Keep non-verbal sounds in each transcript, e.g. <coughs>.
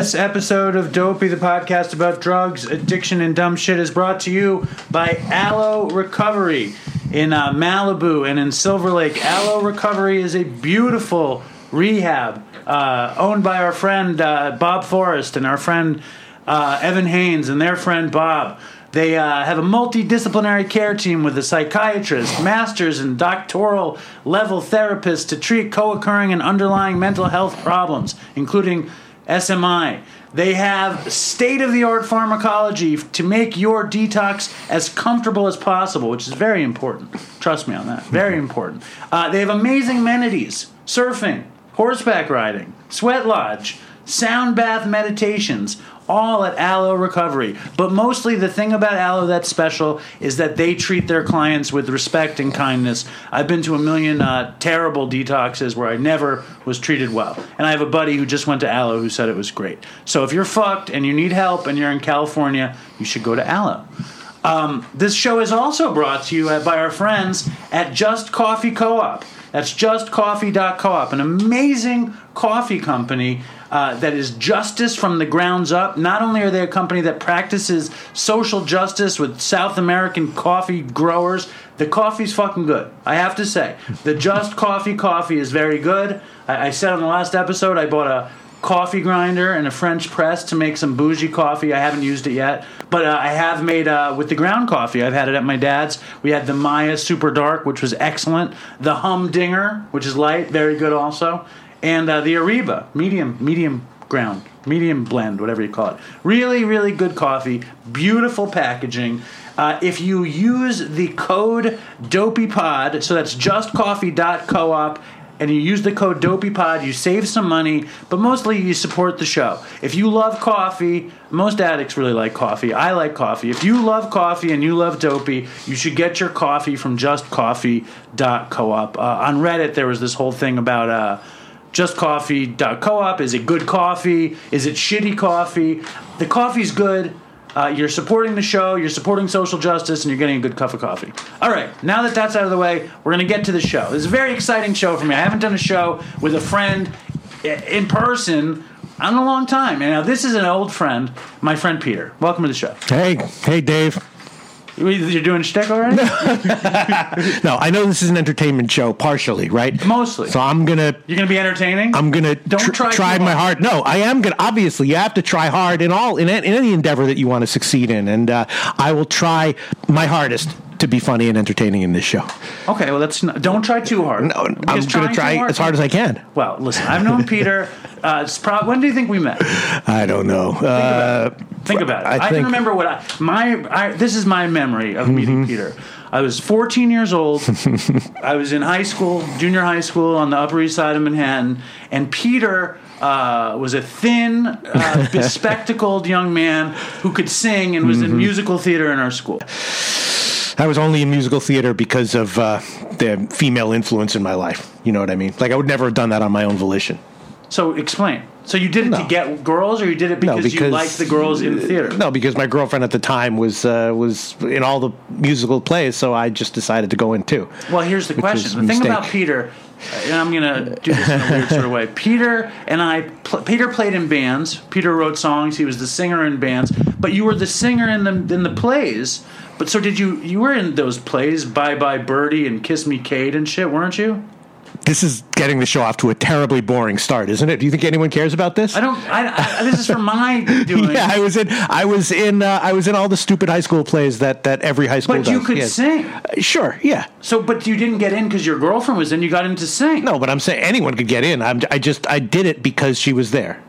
this episode of Dopey, the podcast about drugs, addiction, and dumb shit, is brought to you by Alo Recovery in uh, Malibu and in Silver Lake. Alo Recovery is a beautiful rehab uh, owned by our friend uh, Bob Forrest and our friend uh, Evan Haynes and their friend Bob. They uh, have a multidisciplinary care team with a psychiatrist, masters, and doctoral level therapists to treat co occurring and underlying mental health problems, including SMI. They have state of the art pharmacology to make your detox as comfortable as possible, which is very important. Trust me on that. Very important. Uh, they have amazing amenities surfing, horseback riding, sweat lodge, sound bath meditations, all at Alo Recovery. But mostly the thing about Alo that's special is that they treat their clients with respect and kindness. I've been to a million uh, terrible detoxes where I never was treated well. And I have a buddy who just went to Alo who said it was great. So if you're fucked and you need help and you're in California, you should go to Alo. Um, this show is also brought to you by our friends at Just Coffee Co-op. That's justcoffee.coop, an amazing coffee company uh, that is justice from the grounds up. Not only are they a company that practices social justice with South American coffee growers, the coffee's fucking good. I have to say, the Just Coffee coffee is very good. I, I said on the last episode I bought a coffee grinder and a French press to make some bougie coffee. I haven't used it yet, but uh, I have made uh, with the ground coffee. I've had it at my dad's. We had the Maya Super Dark, which was excellent. The Humdinger, which is light, very good also, and uh, the Ariba, medium, medium ground, medium blend, whatever you call it. Really, really good coffee. Beautiful packaging. Uh, if you use the code DopeyPod, so that's justcoffee.coop, and you use the code DopeyPod, you save some money, but mostly you support the show. If you love coffee, most addicts really like coffee. I like coffee. If you love coffee and you love Dopey, you should get your coffee from justcoffee.coop. Uh, on Reddit, there was this whole thing about. Uh, justcoffee.coop is it good coffee is it shitty coffee the coffee's good uh, you're supporting the show, you're supporting social justice, and you're getting a good cup of coffee. All right, now that that's out of the way, we're going to get to the show. This is a very exciting show for me. I haven't done a show with a friend in person in a long time. And now this is an old friend, my friend Peter. Welcome to the show. Hey, hey, Dave. You're doing shtick already? <laughs> No, I know this is an entertainment show, partially, right? Mostly. So I'm gonna, You're going to be entertaining? I'm gonna Don't tr- try try my hard. hard. No, I am gonna. Obviously, you have to try hard in all in, in any endeavor that you want to succeed in, and uh, I will try my hardest to be funny and entertaining in this show. Okay, well, that's not, don't try too hard. No, I'm gonna trying try too as hard as I can. Well, listen, I've known Peter. <laughs> Uh, it's prob- when do you think we met? I don't know. Uh, Think about it. I, I can remember what I my. I, this is my memory of meeting Mm-hmm. Peter. I was 14 years old. <laughs> I was in high school, junior high school, on the Upper East Side of Manhattan, and Peter. Uh, was a thin, uh, <laughs> bespectacled young man who could sing and was Mm-hmm. in musical theater in our school. I was only in musical theater because of uh, the female influence in my life. You know what I mean? Like I would never have done that on my own volition. So explain. So you did it to get girls, or you did it because, you liked the girls in theater? No, because my girlfriend at the time was uh, was in all the musical plays, so I just decided to go in too. Well, here's the question. The thing about Peter, and I'm gonna do this in a weird sort of way. Peter and I, pl- Peter played in bands. Peter wrote songs. He was the singer in bands. But you were the singer in the in the plays. But so did you? You were in those plays, Bye Bye Birdie and Kiss Me Kate and shit, weren't you? This is getting the show off to a terribly boring start, isn't it? Do you think anyone cares about this? I don't. I, I, this is for my <laughs> doing. Yeah, I was in. I was in. Uh, I was in all the stupid high school plays that that every high school. Does. But you does. could Yes. sing. Uh, Sure. Yeah. So, but you didn't get in because your girlfriend was in. You got in to sing. No, but I'm saying anyone could get in. I'm, I just I did it because she was there.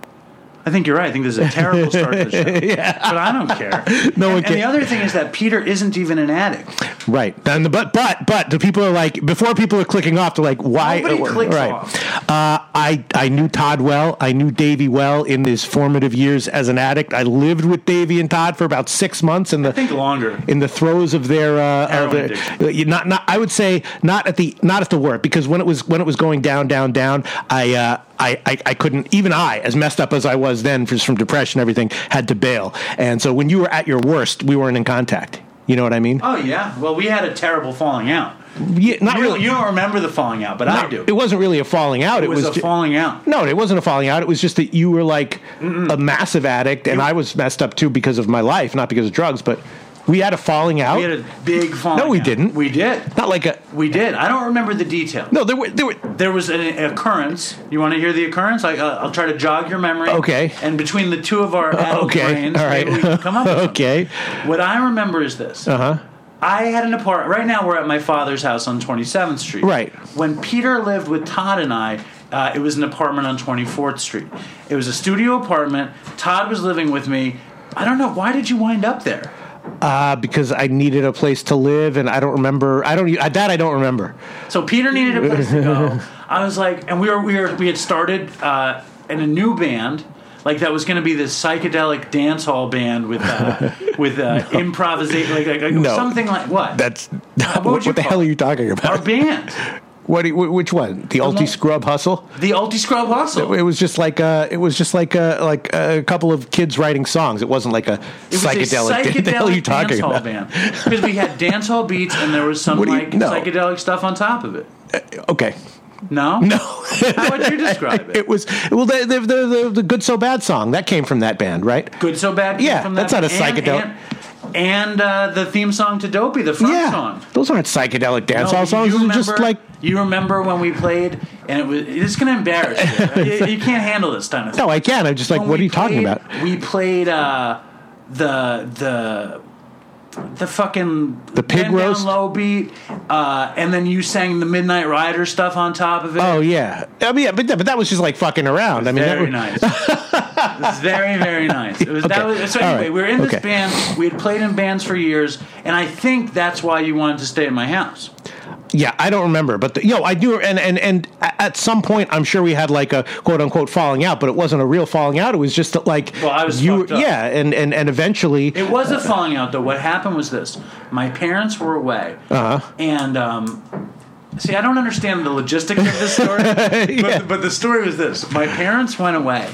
I think you're right. I think this is a terrible start to the show. <laughs> yeah. But I don't care. No and, one and the other thing is that Peter isn't even an addict. Right. And the, but but but the people are like before people are clicking off, they're like, why? Nobody uh, clicks right. off. Uh, I I knew Todd well. I knew Davey well in his formative years as an addict. I lived with Davey and Todd for about six months in the I think longer. in the throes of their uh, of their, uh, not not I would say not at the not at the work because when it was when it was going down down down I uh, I, I I couldn't even I as messed up as I was then just from depression and everything had to bail and so when you were at your worst we weren't in contact You know what I mean? Oh yeah. Well, we had a terrible falling out. Yeah, not You, really. you don't remember the falling out, but I do. It wasn't really a falling out. It was, a ju- falling out. No, it wasn't a falling out. It was just that you were like a massive addict, and I was messed up too because of my life, not because of drugs. But we had a falling out. We had a big falling. No, we out. didn't. We did. not like a We did. I don't remember the detail. no. There were there were There was an occurrence. You want to hear the occurrence? I, uh, I'll try to jog your memory. Okay. And between the two of our <laughs> adult okay. brains, All right. maybe we can come up <laughs> okay. What I remember is this. Uh huh. I had an apartment. Right now, we're at my father's house on 27th Street. Right. When Peter lived with Todd and I, uh, it was an apartment on 24th Street. It was a studio apartment. Todd was living with me. I don't know. Why did you wind up there? Uh, because I needed a place to live, and I don't remember. I don't. That I don't remember. So Peter needed a place to go. I was like, and we were we were we had started uh, in a new band. Like that was going to be this psychedelic dance hall band with uh, <laughs> with uh, improvisation, like, like, like No. something like what? That's would <laughs> what, you the hell are you talking about? Our band, What? do you- Which one? The Ulti Scrub Hustle? the Ulti Scrub Hustle. It was just like a, it was just like a, like uh, a couple of kids writing songs. It wasn't like a psychedelic. a what the hell are you talking hall about? band because we had dance hall beats and there was some you- like no. psychedelic stuff on top of it. Okay, No, <laughs> no. How would you describe it? <laughs> It was well the the, the the good so bad song that came from that band, right? Good so bad. came Yeah, from that's that not a psychedelic- And, and uh, the theme song to Dopey, the front yeah, song. those aren't psychedelic dance No, hall songs. you Those are just remember- like you remember when we played, and it was. It's going to embarrass you. <laughs> you. You can't handle this kind of no, I can't. I'm just like, When what are you talking about? We played uh, the the the fucking The pig roast? low beat, uh, and then you sang the Midnight Rider stuff on top of it. Oh yeah, I mean, yeah, but that, but that was just like fucking around. I mean, that very was- nice. <laughs> it's very very nice. It was, that was, so anyway, right. we were in this Okay. band. We had played in bands for years, and I think that's why you wanted to stay in my house. Yeah, I don't remember, but the, you know, I do, and and and at some point, I'm sure we had like a quote unquote falling out, but it wasn't a real falling out. It was just that, like, Well, I was you, yeah, and and and eventually, It was a falling out, though. What happened was this: my parents were away, Uh-huh. and um, see, I don't understand the logistics of this story. <laughs> but, but the story was this: my parents went away,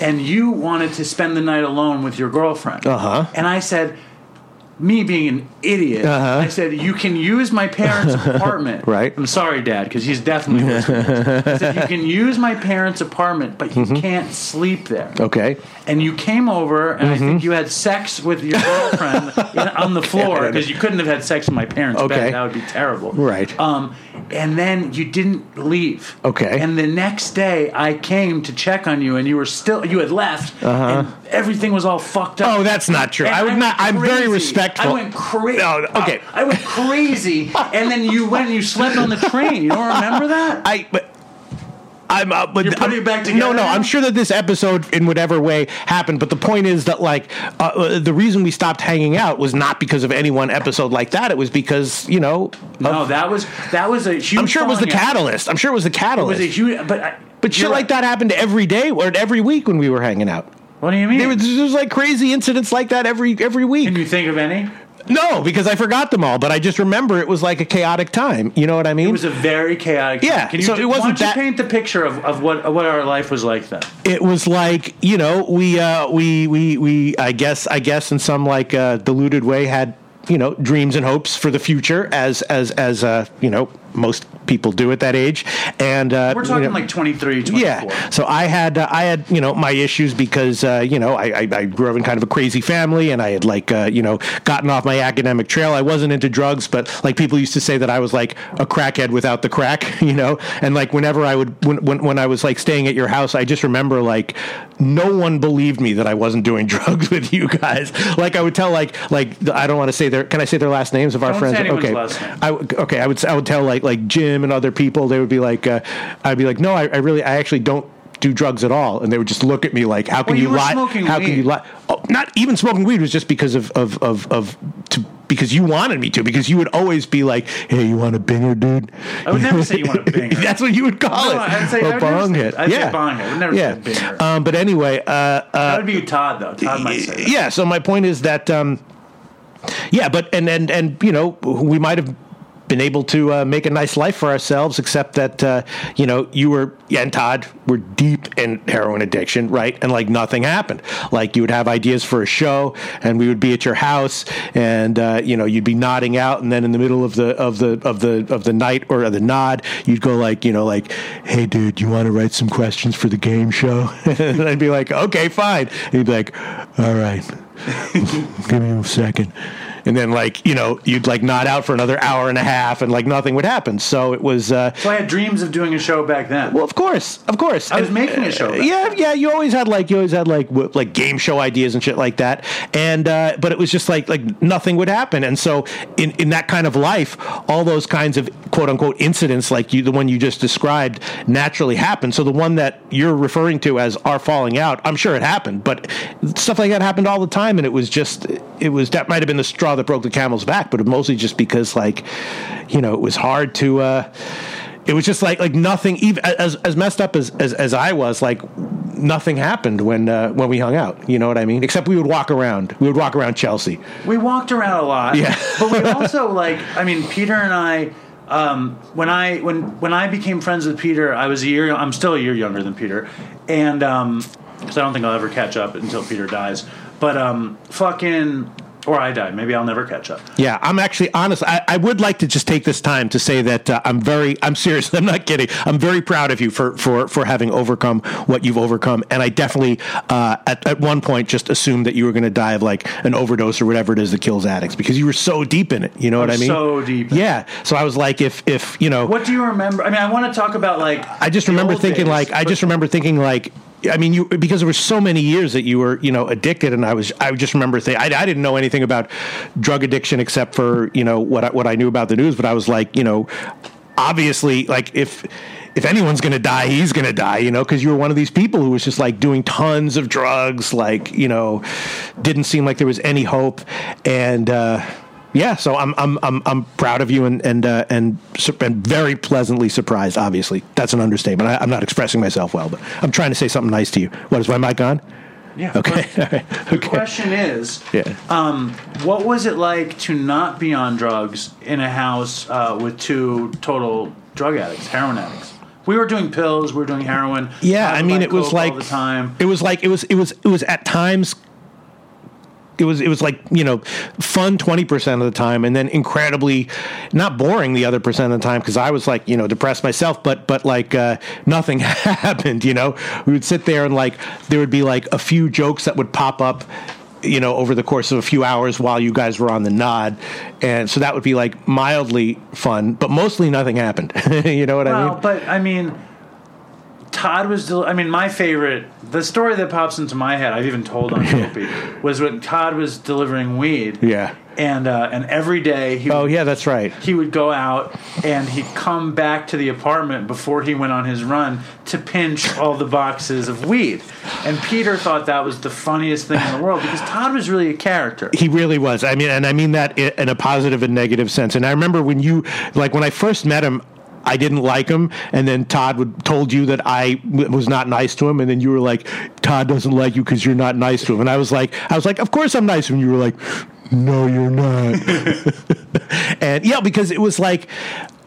and you wanted to spend the night alone with your girlfriend. Uh-huh. And I said. Me being an idiot, Uh-huh. I said you can use my parents' <laughs> apartment. Right. I'm sorry, Dad, because he's definitely listening. I said you can use my parents' apartment, but you Mm-hmm. can't sleep there okay, and you came over and I think you had sex with your girlfriend <laughs> in, on the floor because you couldn't have had sex in my parents' Okay. bed. That would be terrible. Right. Um, and then you didn't leave. Okay. And the next day I came to check on you and you were still you had left and everything was all fucked up. Uh-huh. Oh, that's not true. And I would not. I'm very respectful. I went crazy. No, okay. I went crazy, and then you went and you slept on the train. You don't remember that? <laughs> I but. I'm, uh, but You're putting I'm- it back No, together no. now? I'm sure that this episode, in whatever way, happened. But the point is that, like, uh, uh, the reason we stopped hanging out was not because of any one episode like that. It was because, you know, No, that was that was a huge. I'm sure it was the out. catalyst. I'm sure it was the It catalyst. was a huge, but I, but shit you're like that happened every day or every week when we were hanging out. What do you mean? There was, there was like crazy incidents like that every every week. Can you think of any? No, because I forgot them all, but I just remember it was like a chaotic time. You know what I mean? It was a very chaotic. time. Yeah, Can you, so it why wasn't don't you that- paint the picture of, of what of what our life was like then? it was like you know we uh we we we i guess i guess in some like uh diluted way had you know dreams and hopes for the future as as as uh you know most people do at that age and uh We're you talking know- like 23, 24. yeah. So I had uh, I had you know my issues because uh, you know I, I I grew up in kind of a crazy family and I had like uh, you know gotten off my academic trail. I wasn't into drugs, but like people used to say that I was like a crackhead without the crack, <laughs> you know. And like whenever I would when when, when I was like staying at your house, I just remember like no one believed me that I wasn't doing <laughs> drugs with you guys. Like I would tell like like I don't want to say their can I say their last names of our Don't friends? okay. I okay, I would I would tell like like Jim and other people. They would be like, uh, I'd be like, no, I, I really, I actually don't do drugs at all, and they would just look at me like, how can Well, you you, lie? how can you lie? Oh, not even smoking weed was just because of of of of. To, because you wanted me to, because you would always be like, "Hey, you want a binger, dude?" I would never say you want a <laughs> binger. That's what you would call No, it. I'd say- a bong say- hit. I'd say bong hit. I would never yeah. say binger. Um, but anyway, uh, uh, that would be Todd though. Todd might say that. yeah. So my point is that, um, yeah, but and and and you know, we might have been able to uh, make a nice life for ourselves, except that uh, you know you were and Todd were deep in heroin addiction, right? And like nothing happened. Like you would have ideas for a show, and we would be at your house, and uh, you know you'd be nodding out, and then in the middle of the of the of the of the night or the nod, you'd go like you know like, hey dude, you want to write some questions for the game show? <laughs> and I'd be like, okay, fine. And he'd be like, all right, <laughs> give me a second and then like you know you'd like nod out for another hour and a half and like nothing would happen. So it was uh So I had dreams of doing a show back then. well of course of course. I was And, making a show. yeah yeah you always had like you always had like w- like game show ideas and shit like that. And uh but it was just like like nothing would happen. And so in in that kind of life all those kinds of quote unquote incidents like you the one you just described naturally happen so the one that you're referring to as our falling out i'm sure it happened. But stuff like that happened all the time. And it was just it was that might have been the straw that broke the camel's back but mostly just because like you know it was hard to uh it was just like like nothing even as as messed up as as, as I was like nothing happened when uh, when we hung out you know what I mean except we would walk around we would walk around Chelsea We walked around a lot. Yeah. <laughs> but we also like I mean Peter and I um, when I when when I became friends with Peter, I was a year I'm still a year younger than Peter. And um 'cause I don't think I'll ever catch up until Peter dies. But um fucking or I die. Maybe I'll never catch up. Yeah, I'm actually honest. I, I would like to just take this time to say that uh, I'm very, I'm serious. <laughs> I'm not kidding. I'm very proud of you for for for having overcome what you've overcome. And I definitely, uh, at at one point, just assumed that you were going to die of like an overdose or whatever it is that kills addicts because you were so deep in it. You know what I mean? so deep in. Yeah. So I was like, if if you know, What do you remember? I mean, I want to talk about like I just remember thinking days, like I just remember thinking like I mean you because there were so many years that you were you know addicted and I was I just remember thinking I, I didn't know anything about drug addiction except for you know what I, what I knew about the news but I was like you know obviously like if if anyone's going to die he's going to die you know because you were one of these people who was just like doing tons of drugs like you know didn't seem like there was any hope and uh yeah, so I'm I'm I'm I'm proud of you and and uh, and and very pleasantly surprised. Obviously, that's an understatement. I, I'm not expressing myself well, but I'm trying to say something nice to you. What is my mic on? Yeah. Okay, <laughs> right. The okay. question is, Yeah. um, what was it like to not be on drugs in a house uh, with two total drug addicts, heroin addicts? We were doing pills, we were doing heroin. Yeah, I'd mean, it was like all the time. It was like it was it was it was at times. It was it was like you know fun twenty percent of the time, and then incredibly not boring the other percent of the time because I was like you know depressed myself, but but like uh, nothing <laughs> happened. You know, we would sit there and like there would be like a few jokes that would pop up. You know, over the course of a few hours while you guys were on the nod, and so that would be like mildly fun, but mostly nothing happened. <laughs> you know what I Well, mean? but I mean, Todd was. Del- I mean, my favorite, the story that pops into my head, I've even told on <laughs> Dopey, was when Todd was delivering weed. Yeah. And uh, and every day he Oh would yeah, that's right. he would go out and he'd come back to the apartment before he went on his run to pinch all the boxes of weed. And Peter thought that was the funniest thing in the world because Todd was really a character. He really was. I mean, and I mean that in a positive and negative sense. And I remember when you, like, when I first met him. I didn't like him, and then Todd would told you that I w- was not nice to him, and then you were like, "Todd doesn't like you because you're not nice to him." And I was like, "I was like, of course I'm nice him." You were like, "No, you're not." <laughs> and yeah, because it was like,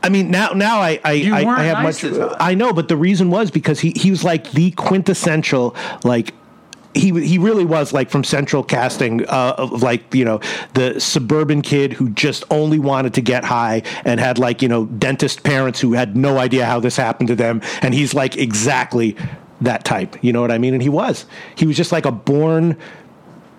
I mean, now now I I, I, I have nice much. I know, but the reason was because he he was like the quintessential like he he really was like from central casting uh, of like you know the suburban kid who just only wanted to get high and had like you know dentist parents who had no idea how this happened to them. And he's like exactly that type. You know what i mean? And he was. He was just like a born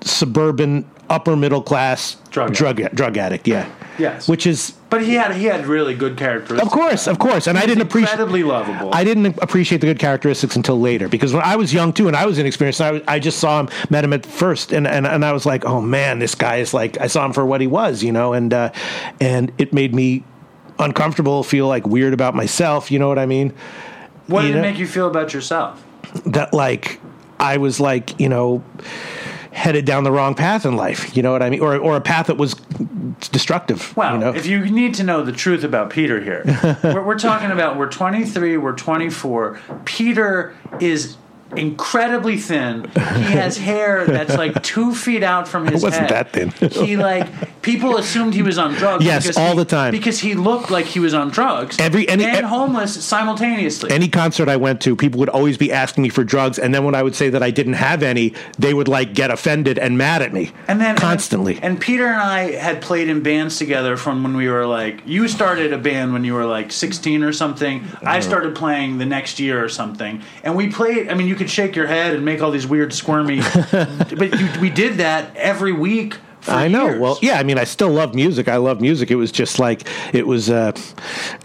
suburban upper middle class Drug drug drug addict. Yeah Yes. which is But he had he had really good characteristics. of course of course and i didn't appreciate incredibly lovable. I didn't appreciate the good characteristics until later because when I was young too and I was inexperienced, I, was- I just saw him, met him at first, and, and and I was like, oh man, this guy is like I saw him for what he was, you know, and uh, and it made me uncomfortable, feel like weird about myself, you know what I mean? what you did it make you feel about yourself? That like I was like, you know. Headed down the wrong path in life, you know what I mean, or or a path that was destructive. Well, you know? if you need to know the truth about Peter here, <laughs> we're, we're talking about we're 23, we're 24. Peter is incredibly thin. He has <laughs> hair that's like two feet out from his It wasn't head. that thin. he like people assumed he was on drugs. Yes, all he- the time. because he looked like he was on drugs. Every- any- and homeless simultaneously. any concert I went to, people would always be asking me for drugs, and then when I would say that I didn't have any, they would like get offended and mad at me. and then constantly. And, Peter and I had played in bands together from when we were like. You started a band when you were like 16 or something. Uh-huh. I started playing the next year or something. And we played. I mean, you could shake your head and make all these weird squirmy. <laughs> but you, we did that every week. For I know. years. Well, yeah. I mean, I still love music. I love music. It was just like it was. Uh,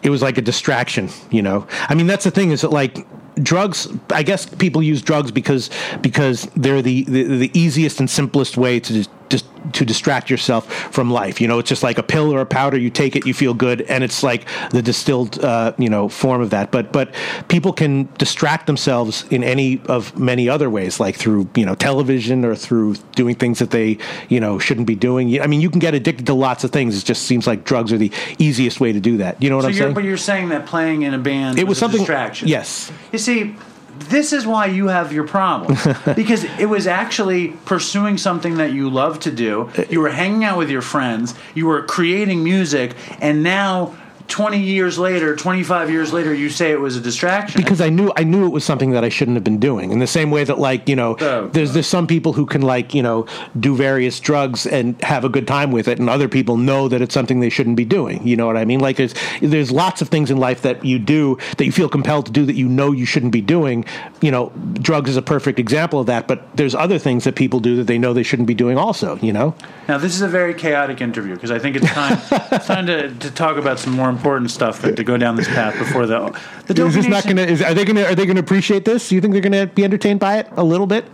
it was like a distraction. You know. I mean, that's the thing. Is that like drugs? I guess people use drugs because because they're the the, the easiest and simplest way to just. to distract yourself from life, you know, it's just like a pill or a powder. You take it, you feel good, and it's like the distilled, uh, you know, form of that. But but people can distract themselves in any of many other ways, like through you know television or through doing things that they you know shouldn't be doing. I mean, you can get addicted to lots of things. It just seems like drugs are the easiest way to do that. You know what So I'm you're, saying? but you're saying that playing in a band It was a something- distraction. yes. You see, this is why you have your problem <laughs> because it was actually pursuing something that you love to do. You were hanging out with your friends. You were creating music, and now. 20 years later, 25 years later, you say it was a distraction. because I knew I knew it was something that I shouldn't have been doing. In the same way that like you know, Oh, there's there's some people who can like you know do various drugs and have a good time with it, and other people know that it's something they shouldn't be doing. You know what I mean? Like there's there's lots of things in life that you do that you feel compelled to do that you know you shouldn't be doing. You know, drugs is a perfect example of that. But there's other things that people do that they know they shouldn't be doing also. You know? Now, this is a very chaotic interview because I think it's time, it's time to, to talk about some more important stuff than to go down this path before the the Is this not gonna? Is, are they gonna? Are they gonna appreciate this? Do you think they're gonna be entertained by it a little bit?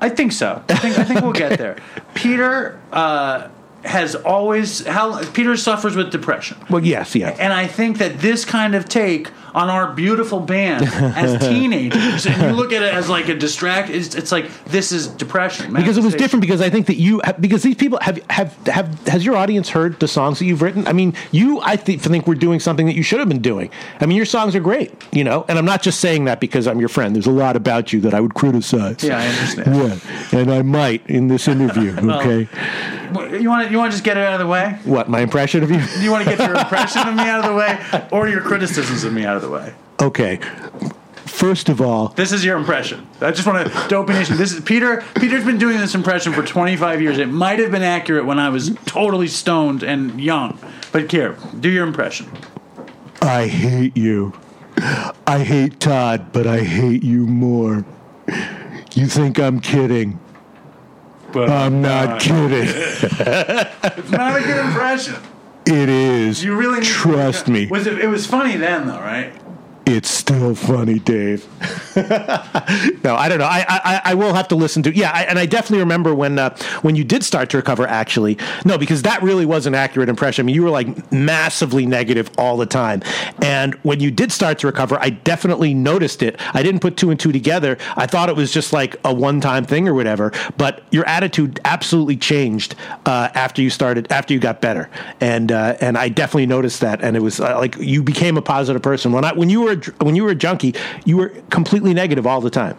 I think so. I think I think we'll get there. <laughs> Peter uh, has always how Peter suffers with depression, Well, yes, yeah. and I think that this kind of take on our beautiful band <laughs> as teenagers, and you look at it as like a distract. It's, it's like this is depression because it was different because I think that you because these people have have have has your audience heard the songs that you've written? I mean, you I think think we're doing something that you should have been doing. I mean, your songs are great, you know, and I'm not just saying that because I'm your friend. There's a lot about you that I would criticize. Yeah, I understand. Yeah, and I might in this interview. <laughs> Okay, You want to you want to just get it out of the way? what my impression of you? You want to get your impression of me out of the way, or your criticisms of me out of the way? Okay, first of all, This is your impression. I just want to Dopey Nation. This is Peter. Peter's been doing this impression for 25 years. It might have been accurate when I was totally stoned and young, but here, do your impression. I hate you. I hate Todd, but I hate you more. You think I'm kidding? But I'm not kidding. <laughs> it's not a good impression. It is. You really trust me. Was it? It was funny then, though, right? It's still funny, Dave. <laughs> no, I don't know. I, I I will have to listen to. Yeah, I, and I definitely remember when uh, when you did start to recover. Actually, no, because that really was an accurate impression. I mean, you were like massively negative all the time, and when you did start to recover, I definitely noticed it. I didn't put two and two together. I thought it was just like a one time thing or whatever. But your attitude absolutely changed uh, after you started after you got better, and uh, and I definitely noticed that. And it was uh, like you became a positive person when I when you were when you were a junkie, you were completely negative all the time.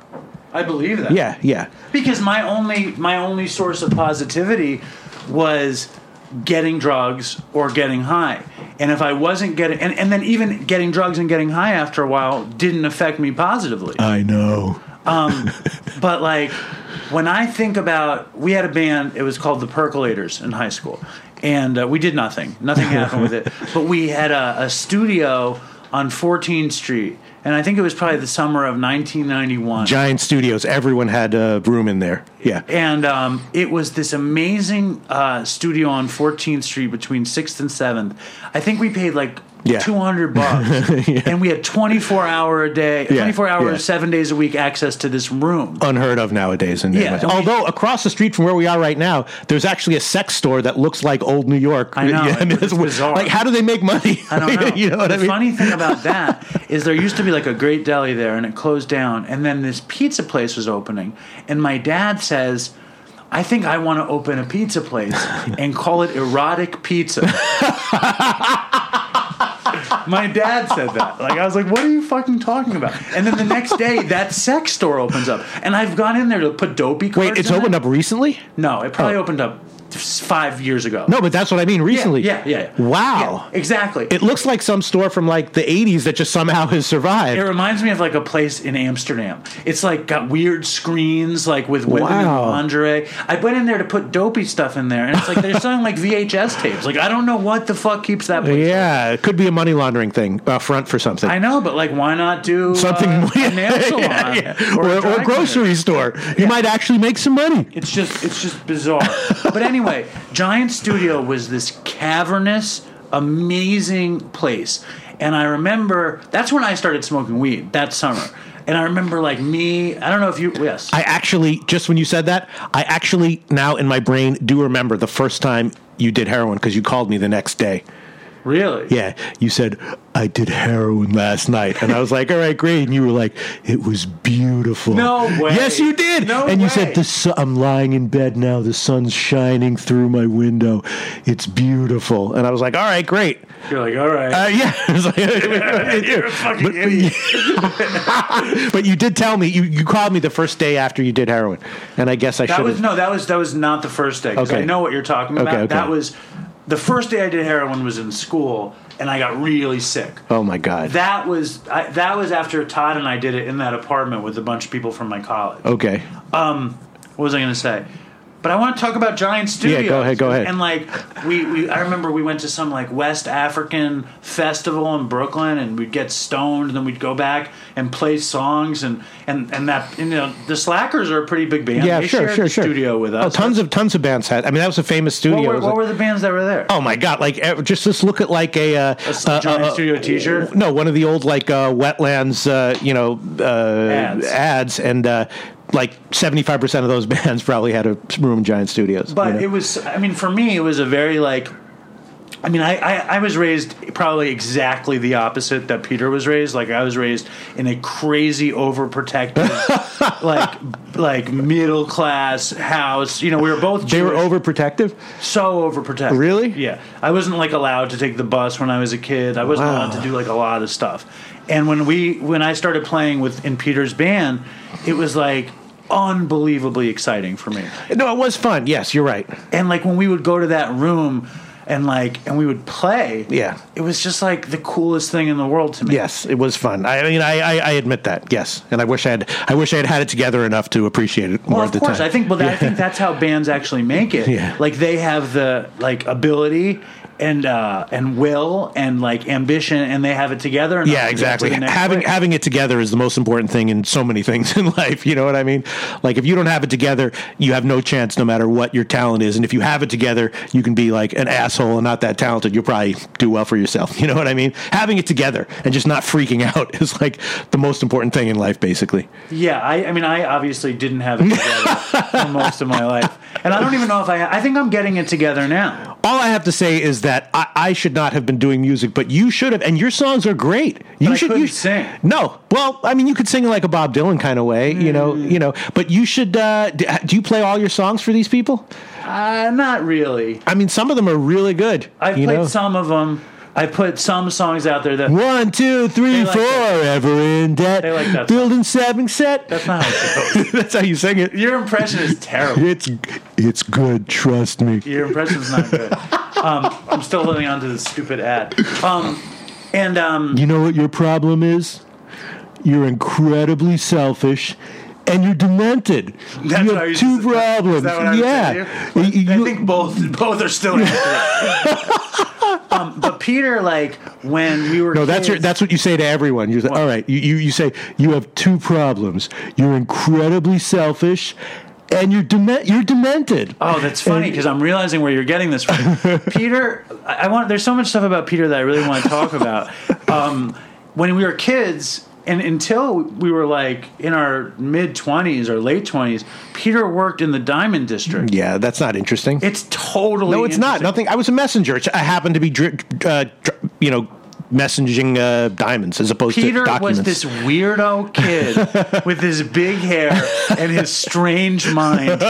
I believe that. Yeah, yeah. because my only my only source of positivity was getting drugs or getting high and if i wasn't getting and, and then even getting drugs and getting high after a while didn't affect me positively I know. Um, <laughs> but like when i think about we had a band it was called the percolators in high school and uh, we did nothing nothing happened with it <laughs> but we had a, a studio on 14th street and i think it was probably the summer of 1991 Giant studios. Everyone had a room in there. Yeah. and um, it was this amazing uh, studio on 14th Street between 6th and 7th. I think we paid like Yeah. 200 <laughs> bucks. And we had 24 hour a day, Yeah, 24 hours, yeah. 7 days a week access to this room. Unheard of nowadays. In Yeah, Although across the street from where we are right now, there's actually a sex store that looks like old New York. I know, <laughs> Yeah, it's bizarre. Like, how do they make money? I don't know. <laughs> you know what the I mean? funny thing about that is there used to be like a great deli there and it closed down. And then this pizza place was opening. And my dad says, I think I want to open a pizza place <laughs> and call it Erotic Pizza. My dad said that. Like I was like, "What are you fucking talking about?" And then the next day, that sex store opens up, and I've gone in there to put dopey cards. Wait, it's opened it. up recently? No, it probably Oh. opened up five years ago. No, but that's what I mean. Recently. yeah, yeah. yeah. Wow. Yeah, exactly. It looks like some store from like the 80s that just somehow has survived. It reminds me of like a place in Amsterdam. It's like got weird screens, like with women in Wow. lingerie. I went in there to put dopey stuff in there, and it's like they're <laughs> selling like VHS tapes. Like I don't know what the fuck keeps that. Place yeah, it could be a money laundering thing, uh, front for something. I know, but like, why not do Something uh, a <laughs> yeah, nail salon yeah, yeah. or, or, a or grocery store? You might actually make some money. It's just it's just bizarre. <laughs> but anyway, Giant Studio was this cavernous, amazing place. And I remember that's when I started smoking weed that summer. And I remember like me, I don't know if you yes. I actually, just when you said that, I actually now in my brain do remember the first time you did heroin because you called me the next day. Really? Yeah, you said I did heroin last night, and I was like, "All right, great." And you were like, "It was beautiful." No way. Yes, you did. No and you way. said, "The sun, I'm lying in bed now. The sun's shining through my window. It's beautiful." And I was like, "All right, great." You're like, all right. Uh, yeah, <laughs> like- <laughs> You're a fucking <laughs> but, idiot. but you did tell me you, you called me the first day after you did heroin, and I guess I That should was no, that was that was not the first day. Okay. I know what you're talking about. Okay, okay. That was the first day I did heroin was in school, and I got really sick. Oh my god. That was I, that was after Todd and I did it in that apartment with a bunch of people from my college. okay. Um, what was I going to say? But I want to talk about Giant Studios. go ahead, go ahead. And like we, we, I remember we went to some like West African festival in Brooklyn, and we'd get stoned, and then we'd go back and play songs, and and and that you know the Slackers are a pretty big band. Yeah, they sure, shared sure, the sure. Studio with us. Oh, tons of tons of bands had. I mean, that was a famous studio. What were, what were the bands that were there? Oh my god! Like eh, just just look at like a, uh, A Giant Studio T-shirt. No, one of the old like uh, wetlands, uh, you know, uh, Ads. ads, and uh, like seventy five percent of those <laughs> bands probably had a room in Giant Studios. But you know? it was, I mean, for me, it was a very like. I mean, I, I, I was raised probably exactly the opposite that Peter was raised. Like I was raised in a crazy overprotective, <laughs> like like middle class house. You know, we were both they were Jewish, overprotective. so overprotective. Really? Yeah. I wasn't like allowed to take the bus when I was a kid. I wasn't Wow. allowed to do like a lot of stuff. And when we when I started playing with in Peter's band, it was like unbelievably exciting for me. No, it was fun. Yes, you're right. and like when we would go to that room and like and we would play Yeah. it was just like the coolest thing in the world to me Yes, it was fun. I mean, I, I, I admit that. Yes, and I wish I had I wish I had had it together enough to appreciate it more well, of the course. time. I think. Well, I think <laughs> that's how bands actually make it. Yeah. Like they have the like ability and uh, and will and like ambition, and they have it together. Yeah, get to exactly. Having having it together is the most important thing in so many <laughs> things in life. You know what I mean? Like if you don't have it together, you have no chance, no matter what your talent is. And if you have it together, you can be like an asshole and not that talented. You'll probably do well for yourself. <laughs> You know what I mean? Having it together and just not freaking <laughs> out is like the most important thing in life, basically. Yeah, I, I mean, I obviously didn't have it together for most of my life, and I don't even know if I. I think I'm getting it together now. All I have to say is that I, I should not have been doing music, but you should have, and your songs are great. You I should you, sing. No, well, I mean, you could sing like a Bob Dylan kind of way, you know, Mm. you know. But you should. Uh, do you play all your songs for these people? Uh, not really. I mean, some of them are really good. I've played know? some of them. I put some songs out there that One, two, three, like four. that. Ever in debt? They like that Building seven set. that's not how it goes. <laughs> That's how you sing it. Your impression is terrible. It's it's good. Trust me. Your impression's not good. Um, I'm still holding on to this stupid ad. Um, and um, You know what your problem is? You're incredibly selfish. And you're demented. That's you have two problems. I yeah, you? I think both both are still. <laughs> um, but Peter, like when we were No, that's your, that's what you say to everyone. You're like, all right. You, you you say you have two problems. You're incredibly selfish, and you're dement. You're demented. Oh, that's funny because I'm realizing where you're getting this from. <laughs> Peter, I I want. There's so much stuff about Peter that I really want to talk about. Um, when we were kids, and until we were like in our mid 20s or late 20s, Peter worked in the Diamond District. Yeah, that's not interesting. It's totally no, it's not. Nothing. I was a messenger. I happened to be, dri- uh, dr- you know, messaging uh, diamonds as opposed Peter to documents. Peter was this weirdo kid <laughs> with his big hair and his strange mind,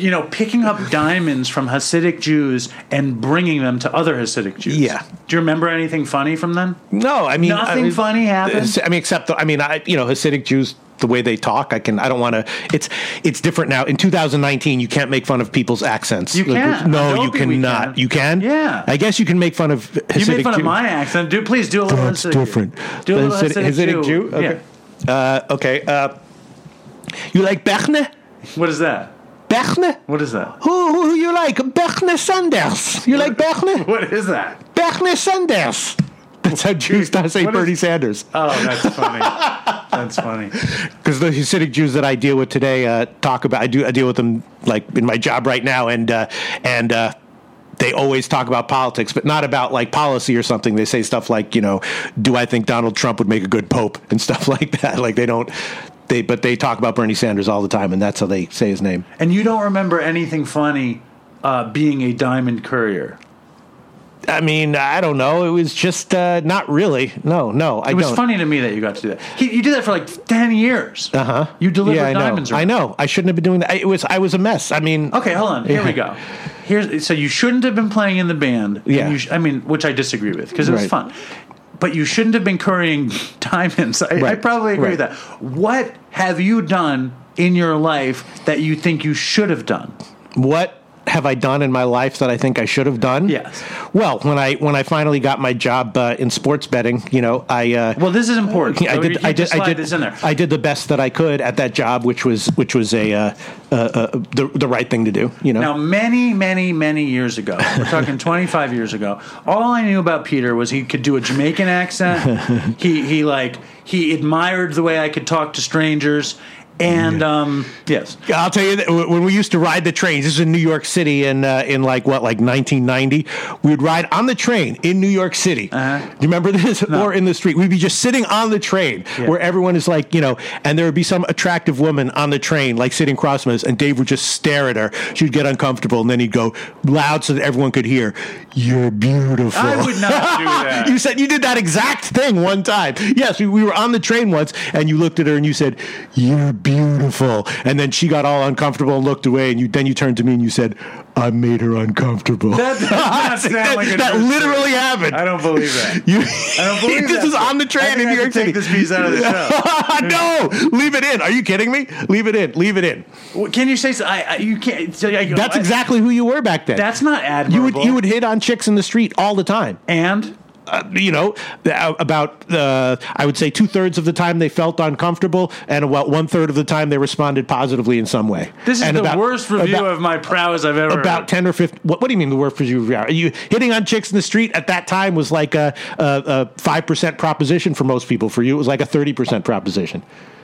you know, picking up diamonds from Hasidic Jews and bringing them to other Hasidic Jews. Yeah. Do you remember anything funny from then? no, I mean Nothing I mean, funny happened? I mean, except I mean, I you know Hasidic Jews. The way they talk, I can. I don't want to. It's it's different now. In 2019, you can't make fun of people's accents. You can. No, you cannot. can. You can. Yeah. I guess you can make fun of Hasidic You made fun Jews. of my accent. Do please do a little That's Hasidic. different. Do a little Hasidic, Hasidic, Hasidic Jew. Okay. Yeah. Uh, okay. Uh, you like Bechne? What is that? Bechne? What is that? Who, who you like? Bechne Sanders. You like Bechne? <laughs> What is that? Bechne Sanders. <laughs> That's how Jews don't say What is- Bernie Sanders. Oh, that's funny. that's funny. <laughs> Because the Hasidic Jews that I deal with today uh, talk about, I do, I deal with them like in my job right now, and uh, and uh, they always talk about politics, but not about like policy or something. They say stuff like, you know, do I think Donald Trump would make a good pope <laughs> and stuff like that. Like they don't, they but they talk about Bernie Sanders all the time, and that's how they say his name. And you don't remember anything funny uh, being a diamond courier. I mean, I don't know. It was just uh, not really. No, no, I It was don't. funny to me that you got to do that. He, you did that for like ten years. Uh Huh? You delivered yeah, I know. diamonds. I know. I shouldn't have been doing that. I- It was. I was a mess. I mean. Okay, hold on. Here we go. <laughs> Here's so you shouldn't have been playing in the band. and Yeah. Sh- I mean, which I disagree with because it was Right. fun. But you shouldn't have been currying <laughs> diamonds. I, I probably agree with that. What have you done in your life that you think you should have done? what have I done in my life that I think I should have done? Yes. Well, when I when I finally got my job uh, in sports betting, you know, I uh, Well, this is important. I So did. I did. I did. this in there. I did the best that I could at that job, which was which was a uh, uh, uh, the the right thing to do. You know. Now, many, many, many years ago, we're talking <laughs> 25 years ago, all I knew about Peter was he could do a Jamaican accent. <laughs> he, he like, he admired the way I could talk to strangers. And, um, yes. I'll tell you that when we used to ride the trains, this is in New York City in uh, in like what like 1990. We would ride on the train in New York City. Uh-huh. Do you remember this? Or in the street, we'd be just sitting on the train Yeah. where everyone is like, you know, and there would be some attractive woman on the train, like sitting cross from us, and Dave would just stare at her. She'd get uncomfortable, and then he'd go loud so that everyone could hear, "You're beautiful." I would not do <laughs> that. you said you did that exact thing one time. Yes, we, we were on the train once, and you looked at her and you said, "You're beautiful," and then she got all uncomfortable and looked away, and you then you turned to me and you said, "I made her uncomfortable." That <laughs> sound that, like that literally happened. I don't believe that. <laughs> You, I don't believe this that. is on the train in New York City. take this piece out of the show. <laughs> no, leave it in. Are you kidding me? Leave it in. Leave it in. Well, Can you say so? I, I, you can't. So I, That's exactly who you were back then. That's not you would admirable. you would hit on chicks in the street all the time. And uh, you know, uh, about uh, I would say two thirds of the time they felt uncomfortable, and about one third of the time they responded positively in some way. this is And the about- worst review about, of my prowess I've ever about heard. ten or fifteen. What, what do you mean the worst review? Are you hitting on chicks in the street at that time was like a five percent proposition for most people. For you, it was like a thirty percent proposition.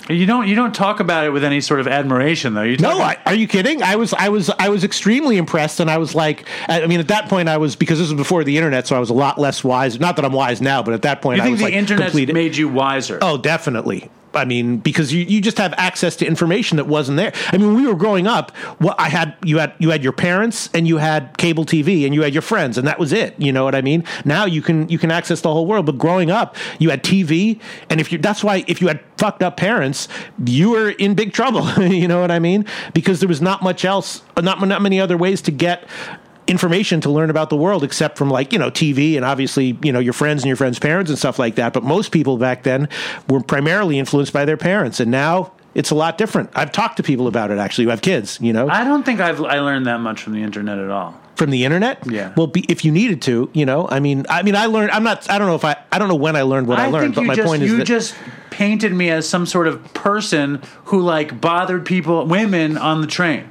You don't you don't talk about it with any sort of admiration though. You No, I, are you kidding? I was, I was, I was extremely impressed, and I was like, I mean, at that point, I was because this was before the internet, so I was a lot less wise. Not that I'm wise now, but at that point, you I think was the like internet made you wiser? Oh, definitely. I mean, because you, you just have access to information that wasn't there. I mean, we were growing up, what I had you had you had your parents and you had cable TV and you had your friends and that was it. You know what I mean? Now you can you can access the whole world. But growing up, you had TV, and if you that's why if you had fucked up parents, you were in big trouble. <laughs> you know what I mean? Because there was not much else, not not many other ways to get information to learn about the world except from like you know TV and obviously you know your friends and your friends' parents and stuff like that. But most people back then were primarily influenced by their parents, and now it's a lot different. I've talked to people about it actually who have kids, you know, I don't think I've I learned that much from the internet at all. from the internet. Yeah. Well, be, if you needed to, you know, I mean, I mean, I learned. I'm not. I don't know if I. I don't know when I learned what I, learned, but my just point is you that just painted me as some sort of person who like bothered people, women on the train.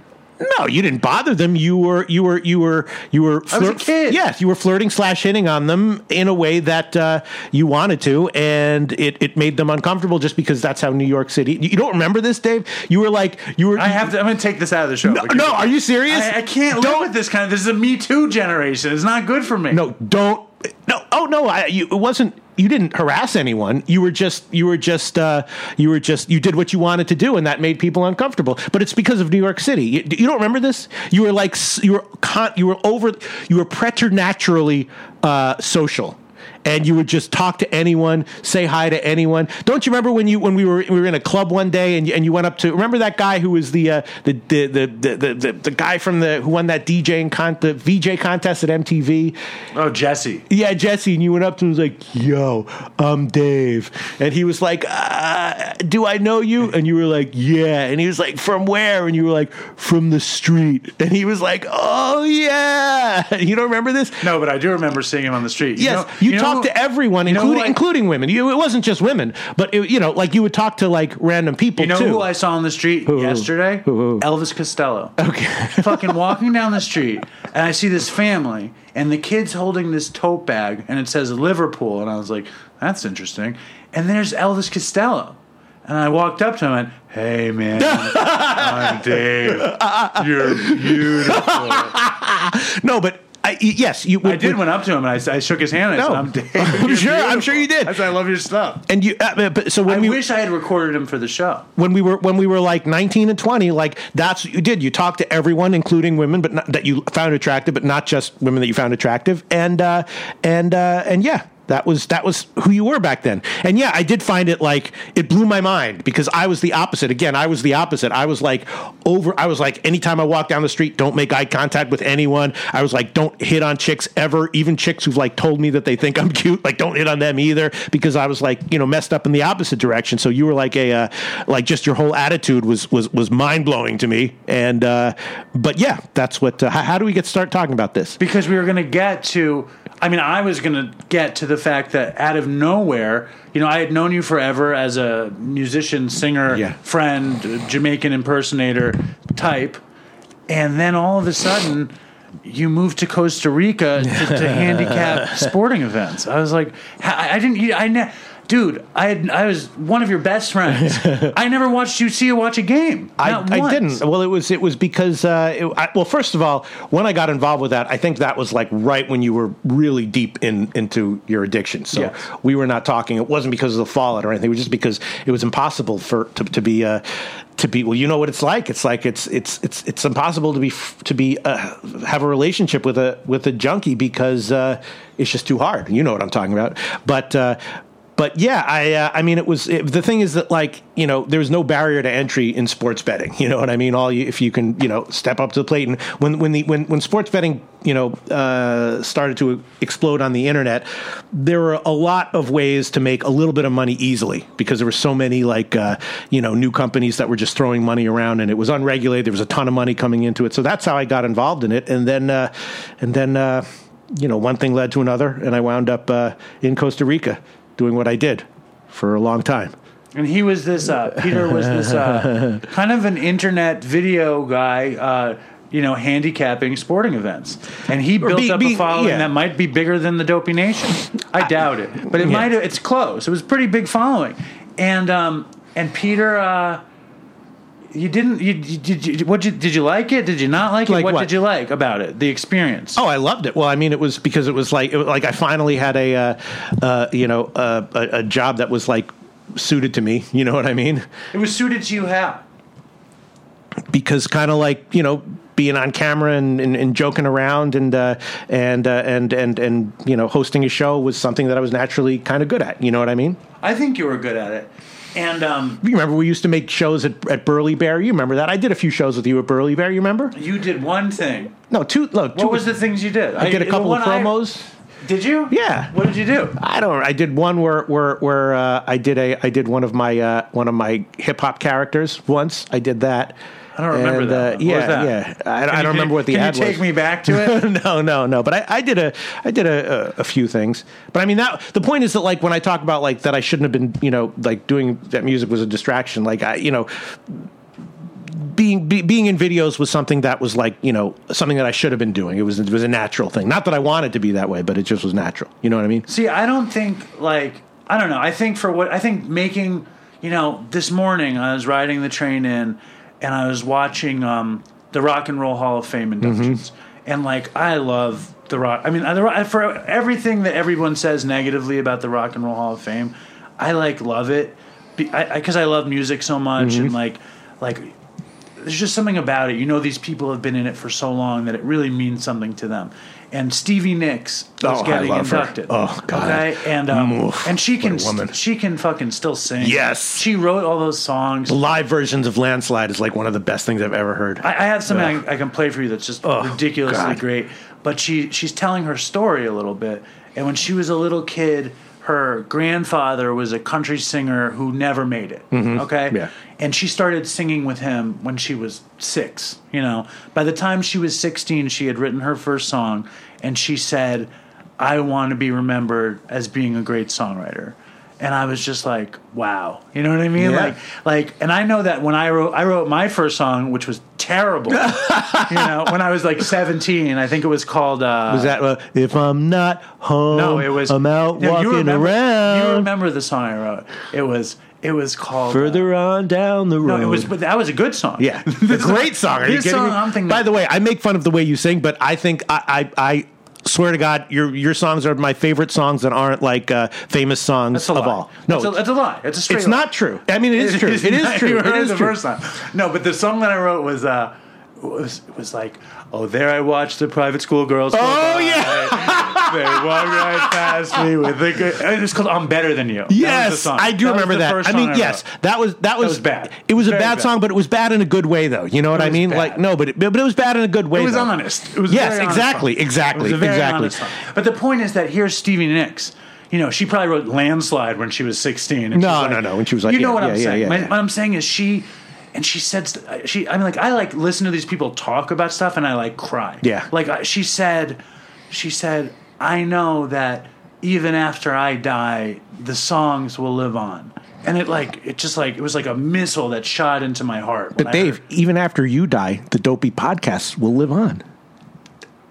No, you didn't bother them. You were you were you were you were I was a kid. Yes, you were flirting slash hitting on them in a way that uh, you wanted to, and it, it made them uncomfortable just because that's how New York City. You don't remember this, Dave? You were like you were. I have to. I'm going to take this out of the show. No, no, are you serious? I, I can't live Don't- with this kind of. This is a Me Too generation. It's not good for me. No, don't. No. Oh no. I, you, it wasn't. You didn't harass anyone. You were just. You were just. Uh, you were just. You did what you wanted to do, and that made people uncomfortable. But it's because of New York City. You, you don't remember this? You were like. You were. Con, you were over. You were preternaturally uh, social. And you would just talk to anyone, say hi to anyone. Don't you remember when you when we were we were in a club one day and you, and you went up to remember that guy who was the uh, the, the, the, the the the guy from the who won that DJing con the VJ contest at MTV. Oh, Jesse. Yeah, Jesse, and you went up to him and was like, "Yo, I'm Dave," and he was like, uh, "Do I know you?" And you were like, "Yeah," and he was like, "From where?" And you were like, "From the street," and he was like, "Oh yeah." <laughs> You don't remember this? No, but I do remember seeing him on the street. Yes, you, know talked who- to everyone, you know including I- including women. You, it wasn't just women, but it, you know, like you would talk to like random people You know too. who I saw on the street Who? yesterday? Who? Elvis Costello. okay. <laughs> Fucking walking down the street, and I see this family, and the kid's holding this tote bag, and it says Liverpool, and I was like, "That's interesting." And there's Elvis Costello, and I walked up to him and, "Hey, man, <laughs> I'm Dave. You're beautiful." <laughs> no, but I, yes, you. I did went up to him and I, I shook his hand. And I No. said, "I'm <laughs> I'm You're sure- I'm sure you did. I said, "I love your stuff." And you, uh, but so when I we wish I had recorded him for the show. when we were when we were like 19 and 20 like that's what you did you talked to everyone including women but not, that you found attractive but not just women that you found attractive and uh and uh and yeah that was that was who you were back then. And yeah i did find it like it blew my mind because i was the opposite. Again i was the opposite. I was like over i was like anytime i walk down the street don't make eye contact with anyone. I was like don't hit on chicks ever. Even chicks who've like told me that they think i'm <laughs> cute like don't hit on them either because i was like you know messed up in the opposite direction. So you were like a uh, like just your whole attitude was was was mind-blowing to me. And uh but yeah that's what uh, how, how do we get start talking about this? Because we were going to get to i mean i was going to get to the fact that out of nowhere you know i had known you forever as a musician singer Yeah. friend jamaican impersonator type and then all of a sudden you moved to Costa Rica to, to <laughs> handicap sporting events. I was like, I I didn't, I ne- dude, I had, I was one of your best friends. <laughs> I never watched you see you watch a game. I, I didn't. Well, it was it was because uh, it, I, well, first of all, when I got involved with that, I think that was like right when you were really deep in into your addiction. So Yes. we were not talking. It wasn't because of the fallout or anything. It was just because it was impossible for to, to be uh, to be. Well, you know what it's like. It's like it's it's it's it's impossible to be to be uh, have a relationship with a with a junkie because uh, it's just too hard. You know what I'm talking about. But. Uh, but yeah, I uh, I mean, it was it, the thing is that like you know there's no barrier to entry in sports betting. You know what I mean? All you, if you can you know step up to the plate and when when the when when sports betting you know uh, started to explode on the internet, there were a lot of ways to make a little bit of money easily because there were so many like uh, you know new companies that were just throwing money around and it was unregulated. There was a ton of money coming into it, so that's how I got involved in it. And then uh, and then uh, you know one thing led to another, and I wound up uh, in Costa Rica doing what I did for a long time. And he was this, uh, Peter was this uh, <laughs> kind of an internet video guy, uh, you know, handicapping sporting events. And he built be- up be- a following yeah. that might be bigger than the Dopey Nation. I doubt it. But it Yeah. might it's close. It was a pretty big following. And, um, and Peter, uh, you didn't. You, you did. You, what you, did you like it? Did you not like it? Like what, what? did you like about it? The experience. Oh, I loved it. Well, I mean, it was because it was like, it was like I finally had a, uh, uh, you know, uh, a, a job that was like suited to me. You know what I mean? It was suited to you. How? Because kind of like you know being on camera and, and, and joking around and uh, and uh, and and and you know hosting a show was something that I was naturally kind of good at. You know what I mean? I think you were good at it. And um, You remember we used to make shows at, at Burly Bear. You remember that? I did a few shows with you at Burly Bear. You remember? you did one thing. No, two. Look, two. What was the things you did? I did a couple of one I- promos. did you? Yeah. What did you do? I don't. I did one where where where uh, I did a I did one of my uh, one of my hip hop characters once. I did that. I don't remember And, that uh, yeah, that? yeah. I, I don't remember what the can ad you was. take me back to it? <laughs> no, no, no. But I, I did a, I did a, a, a few things. But I mean, that the point is that like when I talk about like that, I shouldn't have been, you know, like doing that music was a distraction. Like I, you know, being be, being in videos was something that was like, you know, something that I should have been doing. It was it was a natural thing. Not that I wanted to be that way, but it just was natural. You know what I mean? See, I don't think like I don't know. I think for what I think making you know this morning I was riding the train in and I was watching um, the Rock and Roll Hall of Fame inductions and like I love the rock. I mean, I- for everything that everyone says negatively about the Rock and Roll Hall of Fame, I like love it because I, I, I love music so much and like like there's just something about it. You know, these people have been in it for so long that it really means something to them. And Stevie Nicks was Oh, I getting love her. inducted. Oh, God. Okay, and um, Oof, and she what can a woman. st- she can fucking still sing. Yes. she wrote all those songs. The live versions of Landslide is like one of the best things I've ever heard. I, I have something I, I can play for you that's just Oh, ridiculously God. great. But she she's telling her story a little bit. And when she was a little kid, her grandfather was a country singer who never made it. Okay, Mm-hmm. Yeah. And she started singing with him when she was six. You know, by the time she was sixteen, she had written her first song, and she said, "I want to be remembered as being a great songwriter." And I was just like, "Wow," you know what I mean? Yeah. Like, like, and I know that when I wrote, I wrote my first song, which was terrible. <laughs> you know, when I was like seventeen, I think it was called. Uh, Was that uh, if I'm not home? no, it was. I'm out No, walking you remember, around. You remember the song I wrote? It was. It was called. uh, further on down the road. no, it was. But that was a good song. Yeah, <laughs> a great song. Are you This kidding song, me? I'm thinking. By the way, I make fun of the way you sing, but I think I I, I swear to God, your your songs are my favorite songs that aren't like uh, famous songs That's a of lie. all. No, it's a, it's a lie. It's a straight. it's lie. not true. I mean, it is <laughs> true. It is not. true. You It heard is the true. first time. No, but the song that I wrote was. uh was was like, oh, there I watched the private school girls. Oh, yeah. <laughs> they walk right past me with the good. It was called "I'm Better Than You." That Yes. I do That remember that. I mean, yes, that was that was, was bad. It was a bad, bad. song, but it was bad in a good way, though. You know what I mean? bad. Like no, but it, but it was bad in a good way. It was though. honest. It was Yes, exactly, exactly, It was a very exactly. song. But the point is that here's Stevie Nicks. You know, she probably wrote "Landslide" when she was 16. and No, like- no, no, when she was like- you know yeah, what I'm yeah, saying. yeah, My- What I'm saying is she, and she said st- uh, she. I mean, like I like listen to these people talk about stuff, and I like cry. Yeah. Like I- she said, she said, I know that even after I die, the songs will live on. And it like it just like it was like a missile that shot into my heart. But Dave, even after you die, the Dopey podcasts will live on.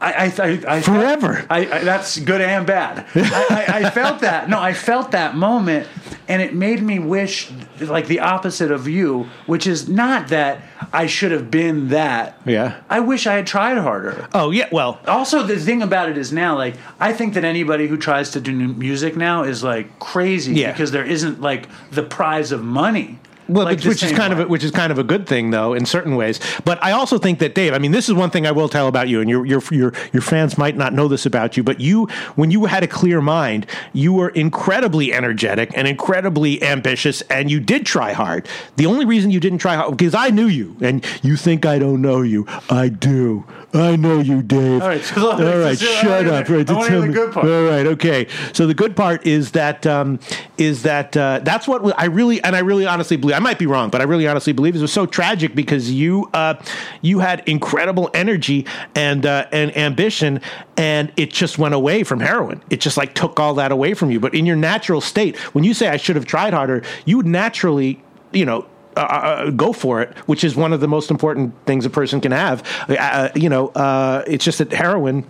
I, I, I, I Forever. I, I, that's good and bad. <laughs> I, I, I felt that. No, I felt that moment, and it made me wish, like the opposite of you, which is not that I should have been that. Yeah. I wish I had tried harder. Oh yeah, well, Also, the thing about it is now, like, I think that anybody who tries to do new music now is like crazy Yeah. because there isn't like the prize of money. Well, like which, which is kind way. of a, which is kind of a good thing, though, in certain ways. But I also think that Dave. I mean, this is one thing I will tell about you, and your your your your fans might not know this about you. But you, when you had a clear mind, you were incredibly energetic and incredibly ambitious, and you did try hard. The only reason you didn't try hard because I knew you, and you think I don't know you. I do. I know you, Dave. All right, <laughs> so- all right, shut up. Right, I wanna hear the good part. All right, okay. So the good part is that um, is that uh, that's what I really and I really honestly believe. I might be wrong, but I really honestly believe it was so tragic because you uh, you had incredible energy and uh, and ambition, and it just went away from heroin. It just like took all that away from you. But in your natural state, when you say I should have tried harder, you would naturally, you know. Uh, uh, go for it, which is one of the most important things a person can have. Uh, you know, uh, it's just that heroin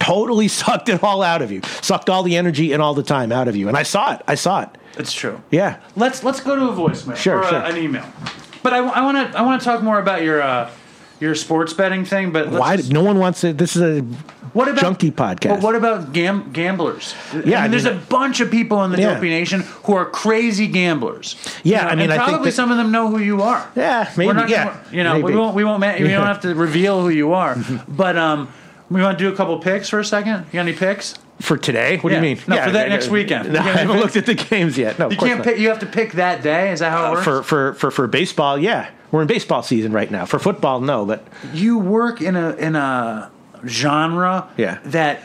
totally <laughs> sucked it all out of you, sucked all the energy and all the time out of you. And I saw it. I saw it. It's true. Yeah. Let's let's go to a voicemail Sure, or a- an email. But I want to I want to talk more about your uh, your sports betting thing. But let's Why? just- No one wants it. This is a what about junkie podcast. But what about gam- gamblers? Yeah, I I mean, there's mean- a bunch of people in the Yeah. Dopey Nation who are crazy gamblers. Yeah, You know, I mean, I think probably that- some of them know who you are. Yeah, maybe, We're not yeah, you know, we won't we won't we Yeah. don't have to reveal who you are. but um, we want to do a couple picks for a second. You got any picks? For today? What Yeah. do you mean? No, for that next weekend. <laughs> No, I haven't looked at the games yet. No, You can't pick. You have to pick that day. Is that how it works? for for for for baseball. Yeah, we're in baseball season right now. For football, no, but you work in a in a genre Yeah. that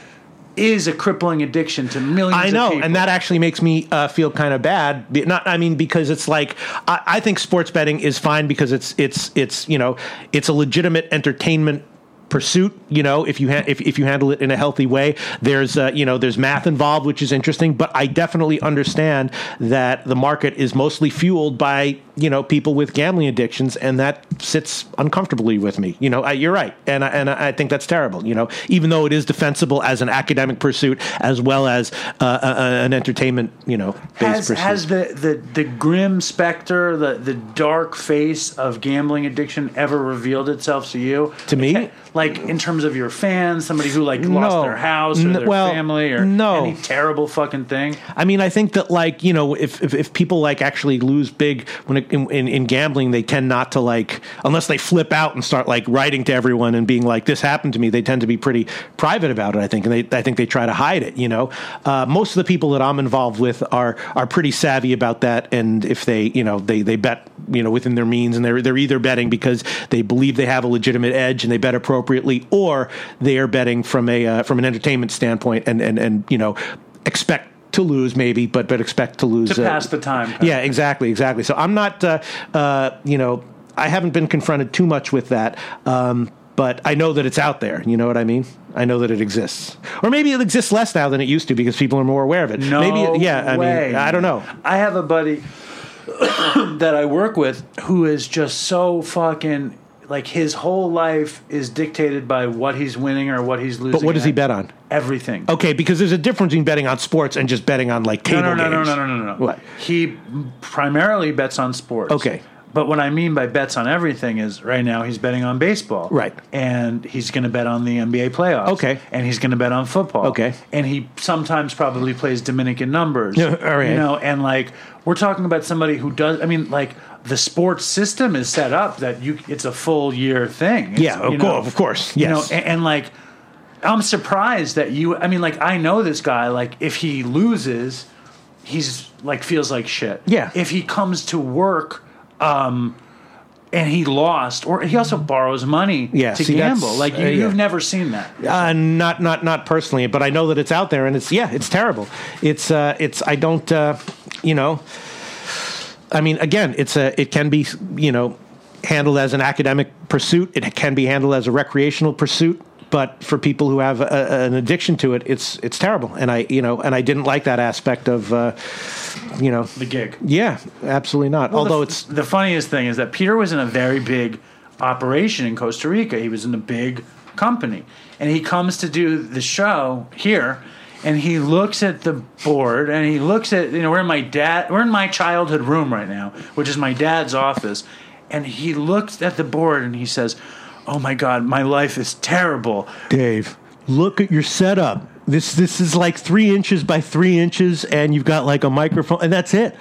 is a crippling addiction to millions I know, and that actually makes me uh, feel kind of bad. Not, I mean, because it's like I, I think sports betting is fine because it's it's it's you know it's a legitimate entertainment pursuit you know if you ha- if, if you handle it in a healthy way there's uh, you know there's math involved which is interesting but i definitely understand that the market is mostly fueled by you know people with gambling addictions and that sits uncomfortably with me you know I, you're right and I, and I think that's terrible you know even though it is defensible as an academic pursuit as well as uh, a, a- an entertainment you know based has pursuit. has the, the the grim specter, the the dark face of gambling addiction ever revealed itself to you? To me? Like, in terms of your fans, somebody who like lost No. their house or their well, family or no. any terrible fucking thing? I mean, I think that like you know, if if, if people like actually lose big when it, in, in in gambling, they tend not to like unless they flip out and start like writing to everyone and being like, "This happened to me." They tend to be pretty private about it. I think, and they I think they try to hide it. You know, uh, most of the people that I'm involved with are are pretty savvy about that, and if they you know they they bet you know within their means, and they're they're either betting because they believe they have a legitimate edge and they bet appropriately, or they are betting from a uh, from an entertainment standpoint and and and you know expect to lose maybe but but expect to lose To uh, pass the time. yeah exactly exactly. So i'm not uh, uh, you know i haven't been confronted too much with that um, but i know that it's out there. You know what i mean? I know that it exists. Or maybe it exists less now than it used to because people are more aware of it. No maybe yeah i way. mean i don't know. I have a buddy <coughs> that I work with who is just so fucking like his whole life is dictated by what he's winning or what he's losing. but what does he bet on Everything. okay because there's a difference between betting on sports and just betting on like No, table no, no, no, games no, no, no, no. What? He primarily bets on sports. Okay. But what I mean by bets on everything is right now he's betting on baseball. Right. And he's going to bet on the NBA playoffs. Okay. And he's going to bet on football. Okay. And he sometimes probably plays Dominican numbers. Yeah, all right. You know, and like we're talking about somebody who does, I mean, like the sports system is set up that you, it's a full year thing. It's, yeah of you know, course of course you know, and, and like I'm surprised that you. I mean, like I know this guy. Like if he loses, he's like feels like shit. Yeah. If he comes to work, um, and he lost, or he also borrows money Yeah, to see, gamble. Like you, uh, yeah. you've never seen that. Uh, not not not personally, but I know that it's out there, and it's yeah, it's terrible. It's uh, it's I don't uh, you know. I mean, again, it's a it can be you know handled as an academic pursuit. It can be handled as a recreational pursuit. But for people who have a, an addiction to it, it's it's terrible. And I you know and I didn't like that aspect of uh, you know The gig. yeah, absolutely not. Although the, it's the funniest thing is that Peter was in a very big operation in Costa Rica. He was in a big company, and he comes to do the show here. And he looks at the board, and he looks at you know we're in my dad we're in my childhood room right now, which is my dad's office, and he looks at the board and he says, "Oh my God, my life is terrible." Dave, look at your setup. This this is like three inches by three inches, and you've got like a microphone, and that's it.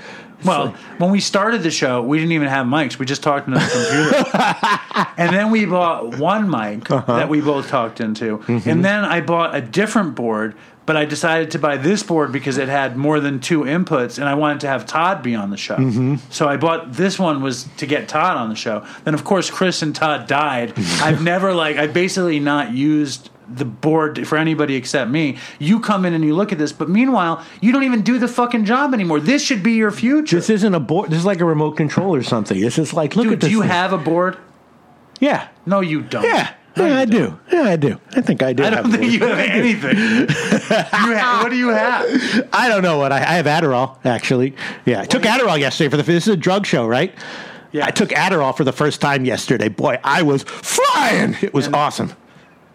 Well, when we started the show, we didn't even have mics. We just talked into the computer. <laughs> and then we bought one mic uh-huh. that we both talked into. Mm-hmm. And then I bought a different board, but I decided to buy this board because it had more than two inputs and I wanted to have Todd be on the show. Mm-hmm. So I bought this one was to get Todd on the show. Then of course Chris and Todd died. <laughs> I've never like I basically not used the board for anybody except me. You come in and you look at this, but meanwhile, you don't even do the fucking job anymore. This should be your future. This isn't a board. This is like a remote control or something. This is like look Dude, at this. do you thing. have a board? Yeah, No, you don't. yeah, yeah. I do. Yeah, I do. I think I do. I don't a think you have anything. you ha- what do you have? <laughs> I don't know what I, I have. Adderall, actually. Yeah, I took Adderall yesterday for the. This is a drug show, right? Yeah. I took Adderall for the first time yesterday. Boy, I was flying. It was awesome.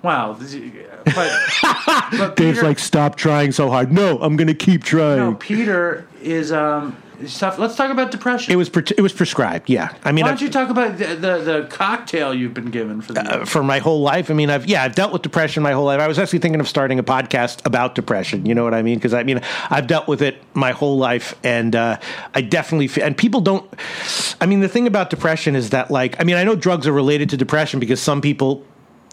Wow. is- But, <laughs> but Dave's Peter, like, stop trying so hard. No, I'm going to keep trying. no, Peter is um stuff. Let's talk about depression. It was pre- it was prescribed. Yeah, I mean, Why I've- don't you talk about the, the, the cocktail you've been given for the uh, for my whole life. I mean, I've yeah, I've dealt with depression my whole life. I was actually thinking of starting a podcast about depression. You know what I mean? Because I mean, I've dealt with it my whole life, and uh, I definitely feel. And people don't. I mean, the thing about depression is that, like, I mean, I know drugs are related to depression because some people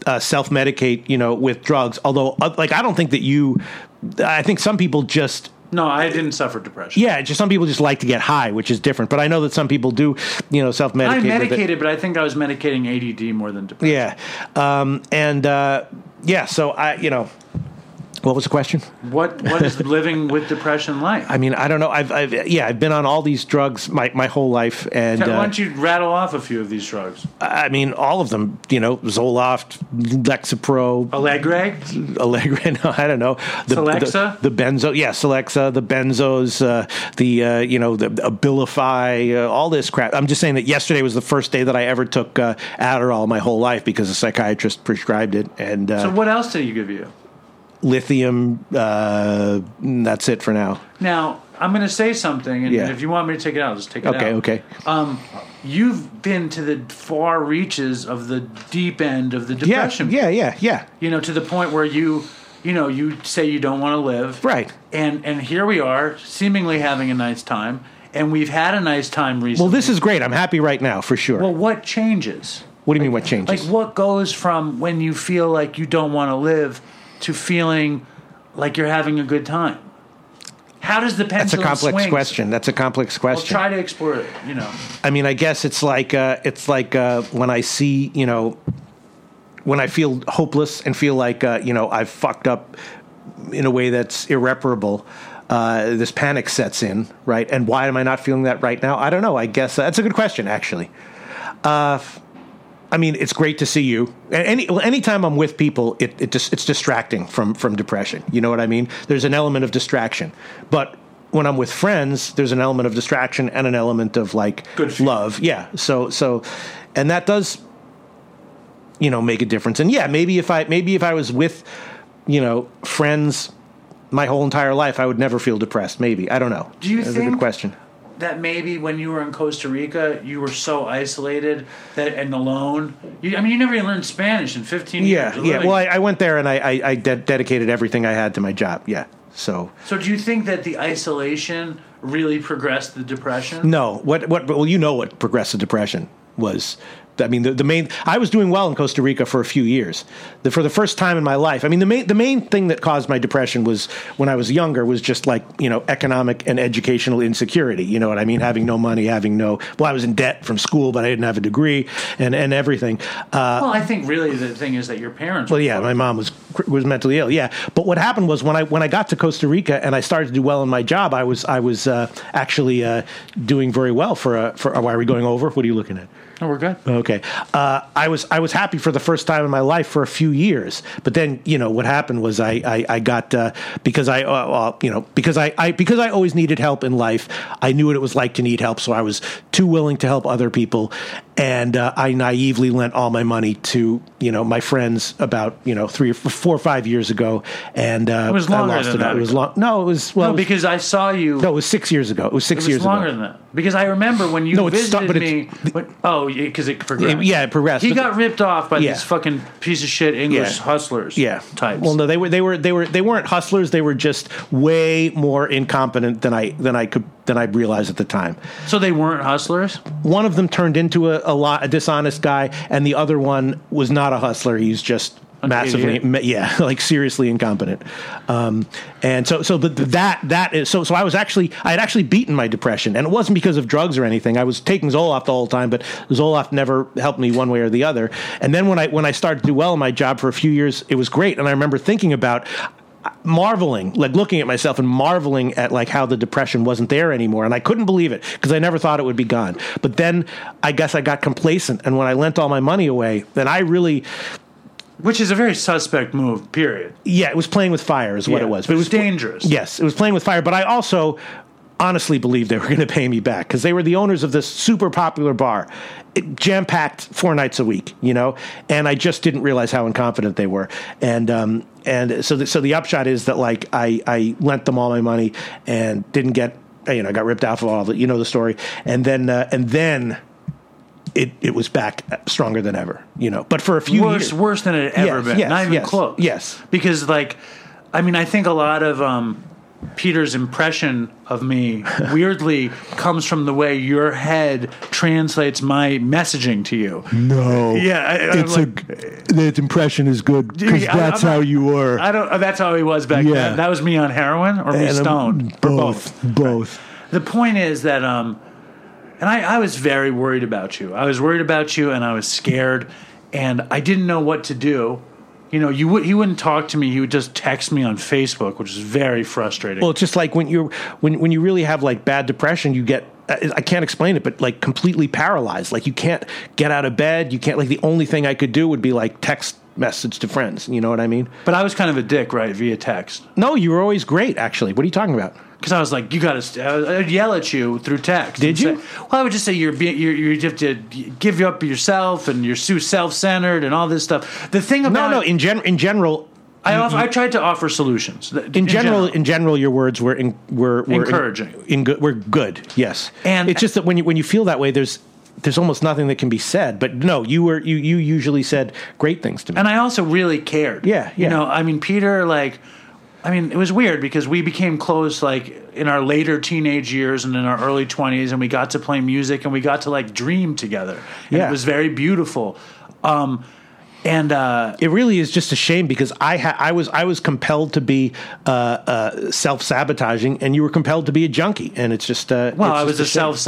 uh, self medicate, you know, with drugs. Although, uh, like, I don't think that you. I think some people just No, I didn't suffer depression. yeah, just some people just like to get high, which is different. But I know that some people do, you know, self medicate. I medicated, but I think I was medicating ADD more than depression. Yeah, um, and uh, yeah. So I, you know, what was the question? What What is living with depression like? I mean, I don't know. I've, I've yeah, I've been on all these drugs my, my whole life, and Why uh, don't you rattle off a few of these drugs? I mean, all of them. You know, Zoloft, Lexapro, Allegre? Allegra. <laughs> No, I don't know. The, Celexa? the, the benzo. Yeah, Celexa, the benzos, uh, the uh, you know the Abilify, uh, all this crap. I'm just saying that yesterday was the first day that I ever took uh, Adderall my whole life because a psychiatrist prescribed it, and uh, So what else did he give you? Lithium. Uh, that's it for now. Now, I'm going to say something, and Yeah. if you want me to take it out, just take it out. Okay, okay. Um, you've been to the far reaches of the deep end of the Yeah, depression. yeah, yeah, yeah. You know, to the point where you, you know, you say you don't want to live. Right. And and here we are, seemingly having a nice time, and we've had a nice time recently. Well, this is great. I'm happy right now for sure. Well, what changes? what do you mean? What changes? Like, what goes from when you feel like you don't want to live to feeling like you're having a good time? How does the That's a complex swing? question. That's a complex question. Well, try to explore it. You know, I mean, I guess it's like uh, it's like uh, when I see you know when I feel hopeless and feel like uh, you know I've fucked up in a way that's irreparable. Uh, this panic sets in, right? And why am I not feeling that right now? I don't know. I guess uh, that's a good question, actually. Uh, I mean, it's great to see you. Any anytime I'm with people, it, it just it's distracting from from depression. You know what I mean? There's an element of distraction, but when I'm with friends, there's an element of distraction and an element of like Good love. Yeah. So so, and that does, you know, make a difference. And yeah, maybe if I maybe if I was with, you know, friends. My whole entire life, I would never feel depressed. Maybe I don't know. Do you That's a good question? That maybe when you were in Costa Rica, you were so isolated that and alone. You, I mean, you never even learned Spanish in 15 Yeah, years. You're yeah. Well, I, I went there and I, I, I de- dedicated everything I had to my job. Yeah. So so do you think that the isolation really progressed the depression? no, what what? Well, you know what progressive depression was. I mean, the, the main. I was doing well in Costa Rica for a few years. The, for the first time in my life, I mean, the main the main thing that caused my depression was when I was younger was just like you know economic and educational insecurity. You know what I mean? Having no money, having no. Well, I was in debt from school, but I didn't have a degree and and everything. Uh, Well, I think really the thing is that your parents. Well, yeah, my mom was was mentally ill. Yeah, but what happened was when I when I got to Costa Rica and I started to do well in my job, I was I was uh, actually uh, doing very well for a for. Why are we going over? What are you looking at? No, we're good. Okay, uh, I was I was happy for the first time in my life for a few years, but then you know what happened was I I, I got uh, because I uh, uh, you know because I, I because I always needed help in life. I knew what it was like to need help, so I was too willing to help other people, and uh, I naively lent all my money to you know my friends about you know three or four or five years ago, and uh, It was I longer lost than it. that It was long. No, it was well No, it was- because I saw you. no, it was six years ago. It was it six was years longer ago. than that. Because I remember when you No, visited stu- but me. when- oh, because it progressed. It- yeah, it progressed. He got ripped off by Yeah. these fucking piece of shit English Yeah. hustlers. Yeah, types. Well, no, they were they were they were they weren't hustlers. They were just way more incompetent than I than I could than I realized at the time. so they weren't hustlers. One of them turned into a, a lot a dishonest guy, and the other one was not a hustler. He's just massively idiot. yeah <laughs> like seriously incompetent. Um, and so so the, that that is so so i was actually i had actually beaten my depression. And it wasn't because of drugs or anything. I was taking zoloft the whole time but zoloft never helped me one way or the other. And then when i when i started to do well in my job for a few years it was great. And i remember thinking about marveling like looking at myself and marveling at like how the depression wasn't there anymore. And i couldn't believe it because i never thought it would be gone. But then i guess i got complacent. And when i lent all my money away then i really Which is a very suspect move. Period. yeah it was playing with fire is what Yeah, it was But it was dangerous. yes it was playing with fire but i also honestly believed they were going to pay me back because they were the owners of this super popular bar jam packed four nights a week you know and i just didn't realize how incompetent they were and um and so the, so the upshot is that like i i lent them all my money and didn't get you know I got ripped off of all it you know the story and then uh, and then it it was back stronger than ever you know but for a few worse, years worse than it had ever Yes, been. yes, Not even yes, close. yes. because like, I mean, I think a lot of um, Peter's impression of me <laughs> weirdly comes from the way your head translates my messaging to you. No. Yeah, I- it's like- a that impression is good because that's I'm not- how you were. I don't. That's how he was back Yeah. then. That was me on heroin or me And, stoned or both. Both. The point is that, um, and I, I was very worried about you. I was worried about you, and I was scared, and I didn't know what to do. You know, you would he wouldn't talk to me. He would just text me on Facebook, which is very frustrating. Well, it's just like when you're when when you really have like bad depression, you get I can't explain it, but like completely paralyzed. Like you can't get out of bed. You can't like the only thing I could do would be like text message to friends. You know what I mean? but I was kind of a dick, right, via text, No, you were always great. Actually, what are you talking about? Because I was like, you got to. I'd yell at you through text. Did you? say- well, I would just say you're being you're, you have to give up yourself, and you're so self centered, and all this stuff. The thing about no. No, in gen in general, I, off, I tried to offer solutions. in, general, in general, your words were in, were, were Encouraging. In, in good, were good. Yes, And- it's just that when you when you feel that way, there's there's almost nothing that can be said. But no, you were you you usually said great things to me. and I also really cared. Yeah, You know, I mean, Peter, like, I mean, it was weird because we became close, like, in our later teenage years and in our early 20s, and we got to play music and we got to, like, dream together. And Yeah. It was very beautiful. Um, and, uh, it really is just a shame because I ha- I was I was compelled to be uh, uh, self sabotaging, and you were compelled to be a junkie, and it's just uh, Well, it's I was a shame. self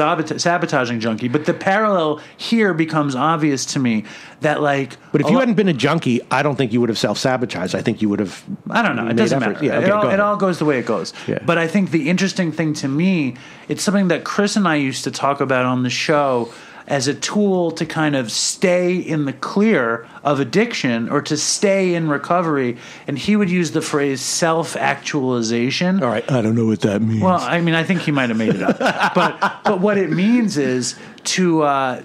sabotaging junkie, but the parallel here becomes obvious to me that, like, But if you lo- hadn't been a junkie, I don't think you would have self sabotaged. I think you would have. I don't know. It doesn't effort. matter. Yeah, okay, it, all, it all goes the way it goes. Yeah. But I think the interesting thing to me, it's something that Chris and I used to talk about on the show as a tool to kind of stay in the clear of addiction or to stay in recovery. And he would use the phrase self actualization. All right, I don't know what that means. Well, I mean, I think he might have made it up, <laughs> but but what it means is to, uh,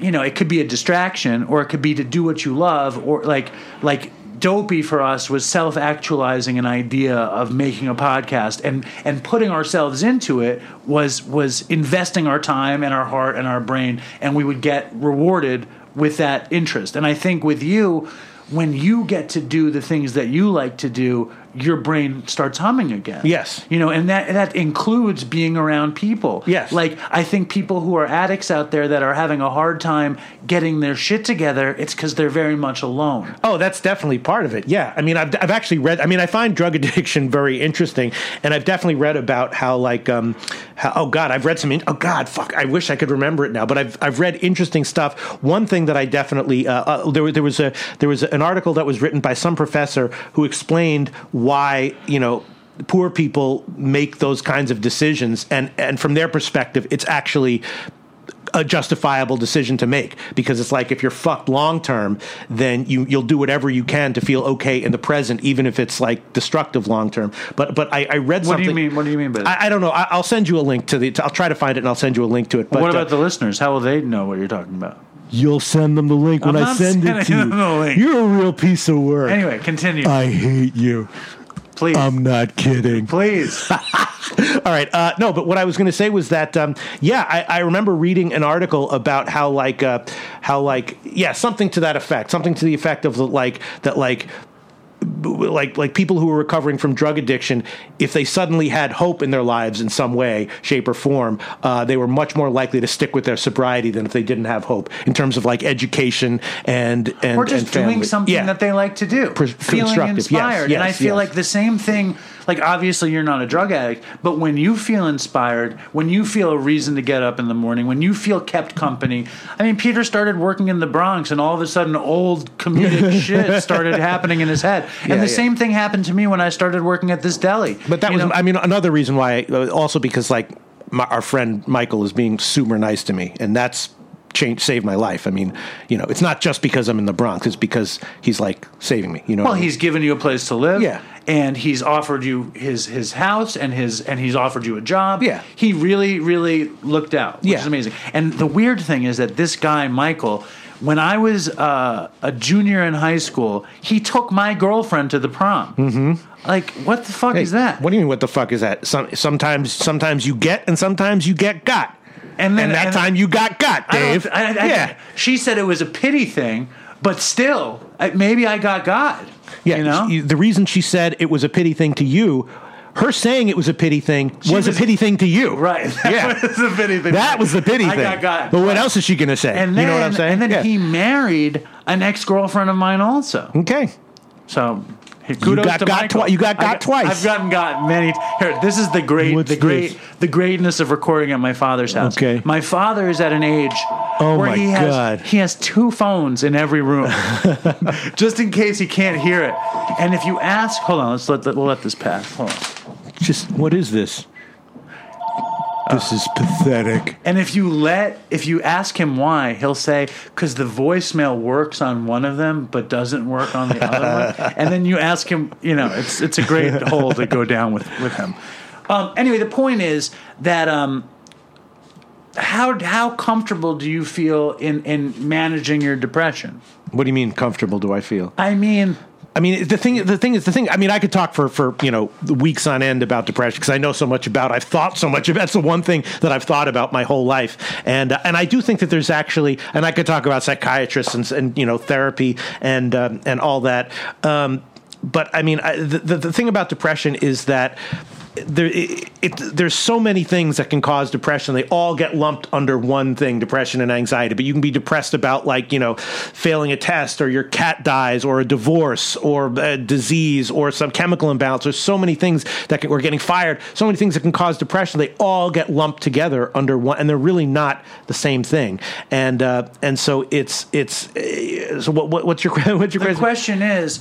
you know, it could be a distraction, or it could be to do what you love, or like like dopey for us was self actualizing an idea of making a podcast and and putting ourselves into it was was investing our time and our heart and our brain, and we would get rewarded with that interest. And I think with you. When you get to do the things that you like to do, your brain starts humming again. Yes. You know, and that that includes being around people. Yes. Like I think people who are addicts out there that are having a hard time getting their shit together, it's because they're very much alone. Oh, that's definitely part of it. Yeah, I mean, I've, I've actually read. I mean, I find drug <laughs> addiction very interesting, and I've definitely read about how, like, um, how, oh God, I've read some. In, oh God, fuck, I wish I could remember it now, but I've I've read interesting stuff. One thing that I definitely uh, uh, there there was a there was an article that was written by some professor who explained why you know poor people make those kinds of decisions and and from their perspective it's actually a justifiable decision to make because it's like if you're fucked long term, then you you'll do whatever you can to feel okay in the present, even if it's like destructive long term. But but I, I read What do something. you mean? What do you mean by that? I, I don't know. I, I'll send you a link to the. I'll try to find it and I'll send you a link to it. But what uh, about the listeners? How will they know what you're talking about? You'll send them the link when I'm I send it to you. them the link. You're a real piece of work. Anyway, continue, I hate you. please, I'm not kidding. please. <laughs> All right. Uh, no, but what I was going to say was that, um, yeah, I, I remember reading an article about how, like, uh, how, like, yeah, something to that effect, something to the effect of like that, like. Like like people who were recovering from drug addiction, if they suddenly had hope in their lives in some way, shape, or form, uh, they were much more likely to stick with their sobriety than if they didn't have hope in terms of like education and and or just and doing something Yeah. that they like to do, Pr- feeling constructive. Yes, inspired. and I feel yes. like the same thing. Like obviously you're not a drug addict, but when you feel inspired, when you feel a reason to get up in the morning, when you feel kept company. I mean, Peter started working in the Bronx, and all of a sudden, old comedic <laughs> shit started happening in his head. And Yeah, the yeah. same thing happened to me when I started working at this deli. But that You was, know? I mean, another reason why. Also because like my, our friend Michael is being super nice to me, and that's changed saved my life. I mean, you know, it's not just because I'm in the Bronx; it's because he's like saving me. You know, Well, I mean? he's given you a place to live. Yeah. And he's offered you his his house and his and he's offered you a job. Yeah. He really, really looked out, which Yeah. is amazing. And the weird thing is that this guy, Michael, when I was uh, a junior in high school, he took my girlfriend to the prom. Mm-hmm. Like, what the fuck Hey, is that? What do you mean? What the fuck is that? Some, sometimes, sometimes you get, and sometimes you get got. And then- and that and- time you got got, I Dave. I- I- yeah, She said it was a pity thing, but still, maybe I got God. yeah. You know? she- the reason she said it was a pity thing to you, her saying it was a pity thing was, was- a pity thing to you. Right. <laughs> That Yeah. was a pity thing. That was the pity I thing. got God. But what else is she going to say? And then, you know what I'm saying? And then Yeah. he married an ex girlfriend of mine also. Okay. So kudos got to got twi- you got I got twice. I've gotten got many. Here, this is the great, What's the great, this? the greatness of recording at my father's house. Okay. my father is at an age Oh where he has God. he has two phones in every room, <laughs> just in case he can't hear it. And if you ask, hold on, let's let we'll let this pass. Hold on. Just what is this? This is pathetic. And if you let, if you ask him why, he'll say, because the voicemail works on one of them, but doesn't work on the other one. <laughs> And then you ask him, you know, it's it's a great <laughs> hole to go down with with him. Um, anyway, the point is that um, how how comfortable do you feel in in managing your depression? What do you mean comfortable do I feel? I mean, I mean, the thing, the thing is, the thing. I mean, I could talk for for you know weeks on end about depression because I know so much about. I've thought so much about. <laughs> That's the one thing that I've thought about my whole life, and uh, and I do think that there's actually, and I could talk about psychiatrists and, and you know therapy and um, and all that. Um, but I mean, I, the the thing about depression is that there, it, it, there's so many things that can cause depression. They all get lumped under one thing: depression and anxiety. But you can be depressed about, like you know, failing a test, or your cat dies, or a divorce, or a disease, or some chemical imbalance. There's so many things that can, or getting fired. So many things that can cause depression. They all get lumped together under one, and they're really not the same thing. And uh, and so it's it's so what, what what's your <laughs> what's your the question is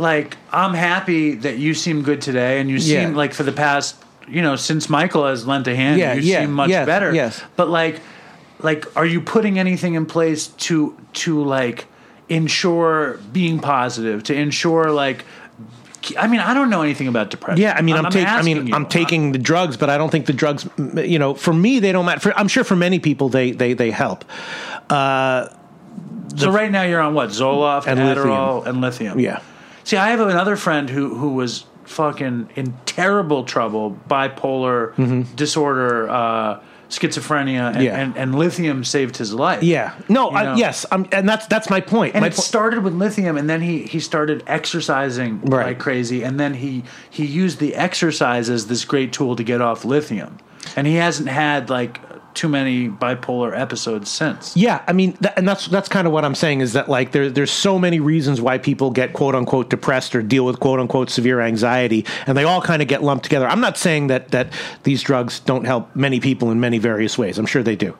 like I'm happy that you seem good today, and you seem like for the past, you know, since Michael has lent a hand, Yeah, you yeah, seem much yes, better. yes. but like, like, are you putting anything in place to to like ensure being positive, to ensure like? I mean, I don't know anything about depression. Yeah, I mean, I'm, taking. I mean, you. I'm taking the drugs, but I don't think the drugs. You know, for me, they don't matter. For, I'm sure for many people, they they they help. Uh, So right now you're on what Zoloft, And Adderall, and lithium. yeah, See, I have another friend who who was fucking in terrible trouble, bipolar disorder, uh, schizophrenia, and, Mm-hmm. Yeah. and, and lithium saved his life. yeah. No, I, yes, I'm, and that's that's my point. And my it po- started with lithium, and then he, he started exercising Right. like crazy, and then he he used the exercise as this great tool to get off lithium, and he hasn't had like too many bipolar episodes since. Yeah, I mean, that, and that's that's kind of what I'm saying is that like there there's so many reasons why people get quote unquote depressed or deal with quote unquote severe anxiety, and they all kind of get lumped together. I'm not saying that that these drugs don't help many people in many various ways. I'm sure they do.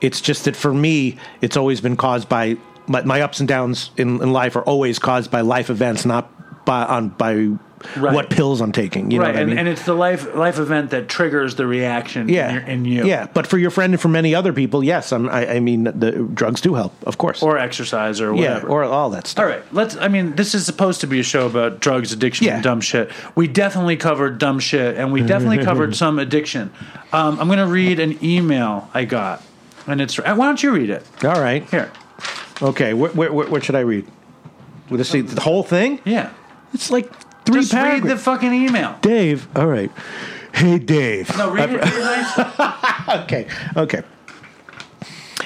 It's just that for me, it's always been caused by my, my ups and downs in, in life are always caused by life events, not by on by Right. what pills I'm taking. You know right, what I and, mean? and it's the life life event that triggers the reaction yeah, in, your, in you. Yeah, but for your friend and for many other people, yes, I'm, I, I mean the drugs do help, of course. or exercise or yeah, whatever. or all that stuff. all right, let's. I mean, this is supposed to be a show about drugs, addiction, Yeah. and dumb shit. We definitely covered dumb shit, and we definitely <laughs> covered some addiction. Um, I'm going to read an email I got, and it's. uh, Why don't you read it All right. here? Okay, where, what should I read? Will this the whole thing? Yeah, It's like three just read the fucking email. Dave, all right. Hey, Dave. No, read it. Read it nice. <laughs> Okay, okay.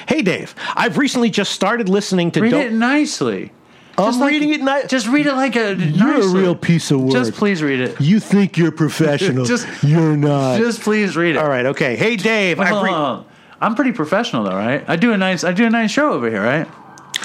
Hey, Dave. I've recently just started listening to. Read Dope- it nicely. I'm like- reading it ni- Just read it like a. You're a real piece of work. Just please read it. You think you're professional. <laughs> Just- you're not. Just please read it. all right, okay. Hey, Dave. I've on, re-. I'm pretty professional though, right? I do a nice. I do a nice show over here, right?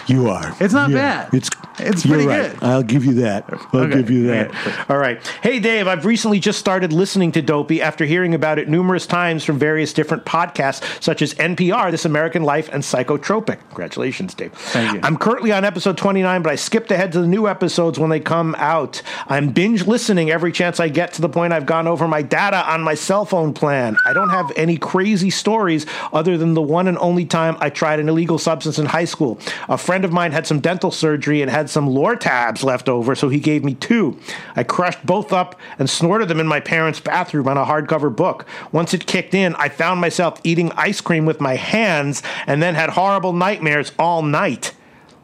You are. It's not bad. It's It's pretty right. good. I'll give you that. I'll Okay. give you that. Okay. All right. Hey, Dave. I've recently just started listening to Dopey after hearing about it numerous times from various different podcasts, such as NPR, This American Life, and Psychotropic. Congratulations, Dave. Thank you. I'm currently on episode 29, but I skipped ahead to the new episodes when they come out. I'm binge listening every chance I get to the point I've gone over my data on my cell phone plan. I don't have any crazy stories other than the one and only time I tried an illegal substance in high school. A friend of mine had some dental surgery and had some Lortabs left over, so he gave me two. I crushed both up and snorted them in my parents' bathroom on a hardcover book. Once it kicked in, I found myself eating ice cream with my hands and then had horrible nightmares all night.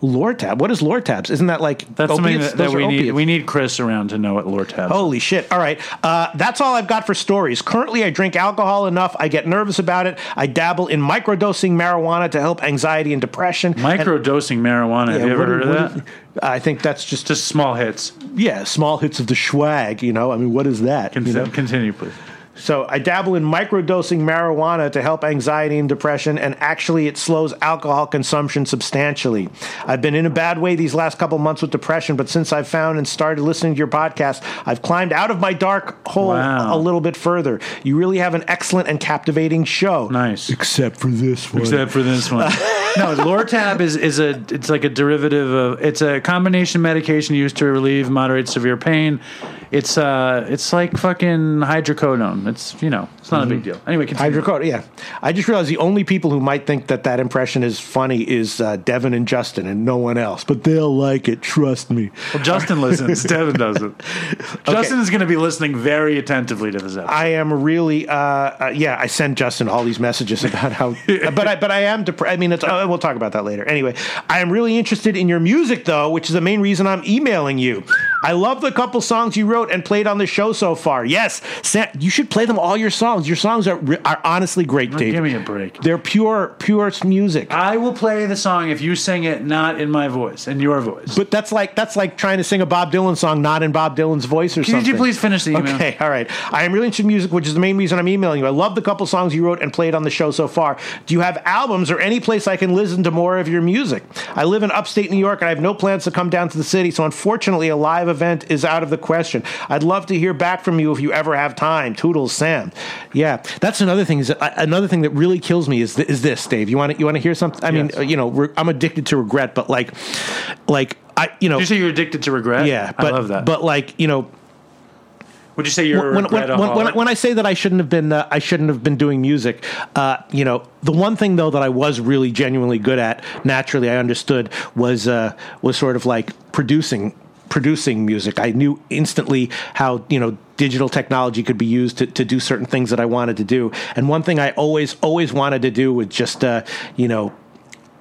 Lortab? What is Lortabs? Isn't that like That's something opiates? that, that are we need. We need Chris around to know what Lortabs. Holy shit. All right. Uh, that's all I've got for stories. Currently, I drink alcohol enough. I get nervous about it. I dabble in microdosing marijuana to help anxiety and depression. Microdosing marijuana. Have you ever heard of that? I think that's just, Just small hits. yeah, small hits of the swag, you know? I mean, what is that? you Continue, know? continue please. So I dabble in microdosing marijuana to help anxiety and depression, and actually it slows alcohol consumption substantially. I've been in a bad way these last couple months with depression, but since I've found and started listening to your podcast, I've climbed out of my dark hole Wow. a little bit further. You really have an excellent and captivating show. Nice. Except for this one. Except for this one. <laughs> no, Lortab is is a it's like a derivative of it's a combination medication used to relieve moderate severe pain. It's uh, it's like fucking hydrocodone. It's you know, it's not a big deal. Anyway, continue. Hydrocodone, yeah. I just realized the only people who might think that that impression is funny is uh, Devin and Justin and no one else. But they'll like it, trust me. Well, Justin listens. <laughs> Devin doesn't. Justin is going to be listening very attentively to this episode. I am really, uh, uh, yeah. I send Justin all these messages about how, <laughs> but I, but I am depressed. I mean, it's, uh, we'll talk about that later. Anyway, I am really interested in your music, though, which is the main reason I'm emailing you. I love the couple songs you wrote and played on the show so far. Yes, Sam, you should play them all your songs. Your songs are are honestly great, Dave. Give me a break. They're pure, pure music. I will play the song if you sing it not in my voice, in your voice. But that's like that's like trying to sing a Bob Dylan song not in Bob Dylan's voice or Could something. you please finish the email? Okay, all right. I am really interested in music, which is the main reason I'm emailing you. I love the couple songs you wrote and played on the show so far. Do you have albums or any place I can listen to more of your music? I live in upstate New York and I have no plans to come down to the city, so unfortunately, a live event is out of the question. I'd love to hear back from you if you ever have time. Toodles, Sam. Yeah, that's another thing. Is uh, another thing that really kills me is th- is this, Dave? You want to you want to hear something? I mean, Yes. uh, you know, re- I'm addicted to regret, but like, like I, you know, Did you say you're addicted to regret? yeah, but I love that. but like, you know, would you say you're when, when, when, when, when I say that I shouldn't have been uh, I shouldn't have been doing music, uh, you know, the one thing though that I was really genuinely good at, naturally I understood was uh, was sort of like producing producing music. I knew instantly how you know digital technology could be used to, to do certain things that I wanted to do. And one thing I always always wanted to do was just uh, you know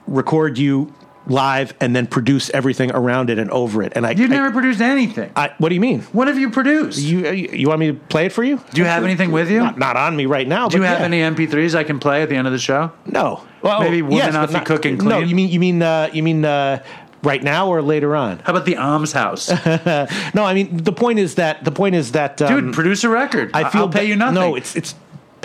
record you live and then produce everything around it and over it. And I, You've I- never produced anything. I, what do you mean? what have you produced? You you want me to play it for you? Do you have anything with you? Not, not on me right now. Do you have yeah. any MP3s I can play at the end of the show? No. Well, Maybe women but off the cooking No, you mean you mean uh, you mean uh, right now or later on? How about the Alms House? <laughs> No, I mean the point is that the point is that um, Dude, produce a record. I feel I'll pay you nothing. No, it's it's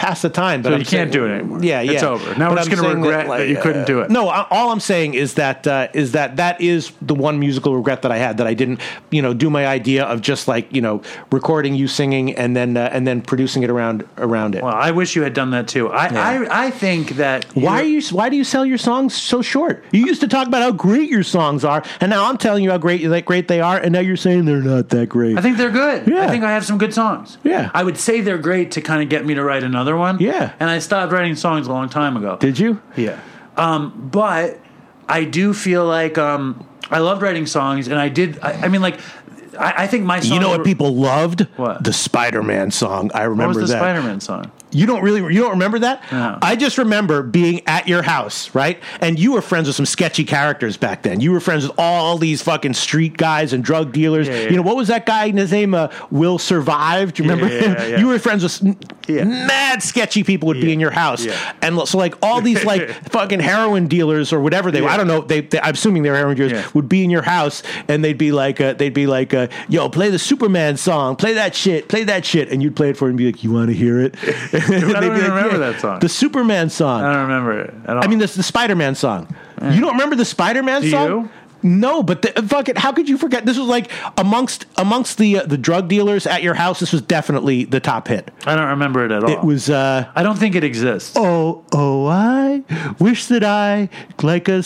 past the time. But So I'm you can't saying- do it anymore. Yeah, yeah, It's over. Now we're just gonna regret that you couldn't do it. No, I- all I'm saying is that uh, is that that is the one musical regret that I had that I didn't, you know, do my idea of just like you know recording you singing and then uh, and then producing it around around it. well, I wish you had done that too. I I, I think that Why are you? Why do you sell your songs so short? You used to talk about how great your songs are, and now I'm telling you how great like great they are, and now you're saying they're not that great. I think they're good. Yeah. I think I have some good songs. Yeah. I would say they're great to kind of get me to write another one. Yeah. And I stopped writing songs a long time ago. Did you? Yeah. Um, but I do feel like um, I loved writing songs, and I did. I, I mean, like, I, I think my songs. You know what were- people loved? What? The Spider-Man song. I What remember was the that. Spider-Man song? You don't really you don't remember that? No. I just remember being at your house, right? And you were friends with some sketchy characters back then. You were friends with all these fucking street guys and drug dealers. Yeah, yeah. You know what was that guy? His name uh, Will Survive. Do you remember Yeah, him? You were friends with Yeah. mad sketchy people would be in your house, and so like all these like <laughs> fucking heroin dealers or whatever they were. I don't know. They, they I'm assuming they're heroin dealers would be in your house, and they'd be like uh, they'd be like, uh, "Yo, play the Superman song. Play that shit. Play that shit." And you'd play it for him and be like, "You want to hear it?" <laughs> <laughs> I don't even remember that song. The Superman song. I don't remember it at all. I mean, the, the Spider Man song. You don't remember the Spider Man song? you? No, but the, fuck it. How could you forget? This was like amongst amongst the uh, the drug dealers at your house. This was definitely the top hit. I don't remember it at all. It was. uh I don't think it exists. Oh, oh! I wish that I like a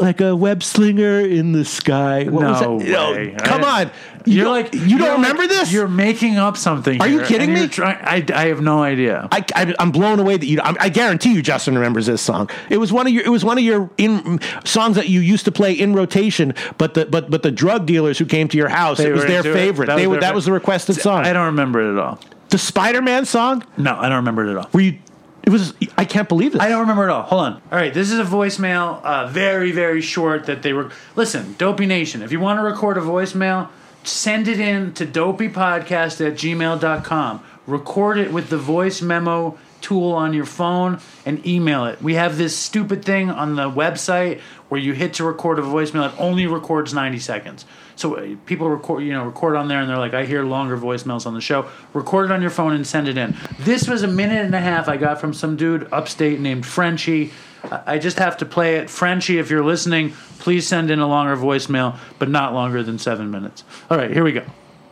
like a web slinger in the sky. What was no? Oh, way. come I- on! You You're like you don't like- remember this? You're making up something. Are you kidding me? Trying, I, I have no idea. I, I, I'm blown away that you. I, I guarantee you, Justin remembers this song. It was one of your. It was one of your in songs that you used to play in rotation. But the but but the drug dealers who came to your house, They it was their it? favorite. That they was their that was the requested song. I don't remember it at all. the Spider Man song. No, I don't remember it at all. Were you? It was. I can't believe this. I don't remember it at all. Hold on. All right, this is a voicemail, uh, very, very short that they were. Listen, Dopey Nation, if you want to record a voicemail, send it in to dopeypodcast at gmail.com. Record it with the voice memo tool on your phone and email it. We have this stupid thing on the website where you hit to record a voicemail. It only records 90 seconds. So uh, people record, you know, record on there, and they're like, "I hear longer voicemails on the show." Record it on your phone and send it in. This was a minute and a half I got from some dude upstate named Frenchie. I I just have to play it. Frenchie, if you're listening, please send in a longer voicemail, but not longer than seven minutes. All right, here we go.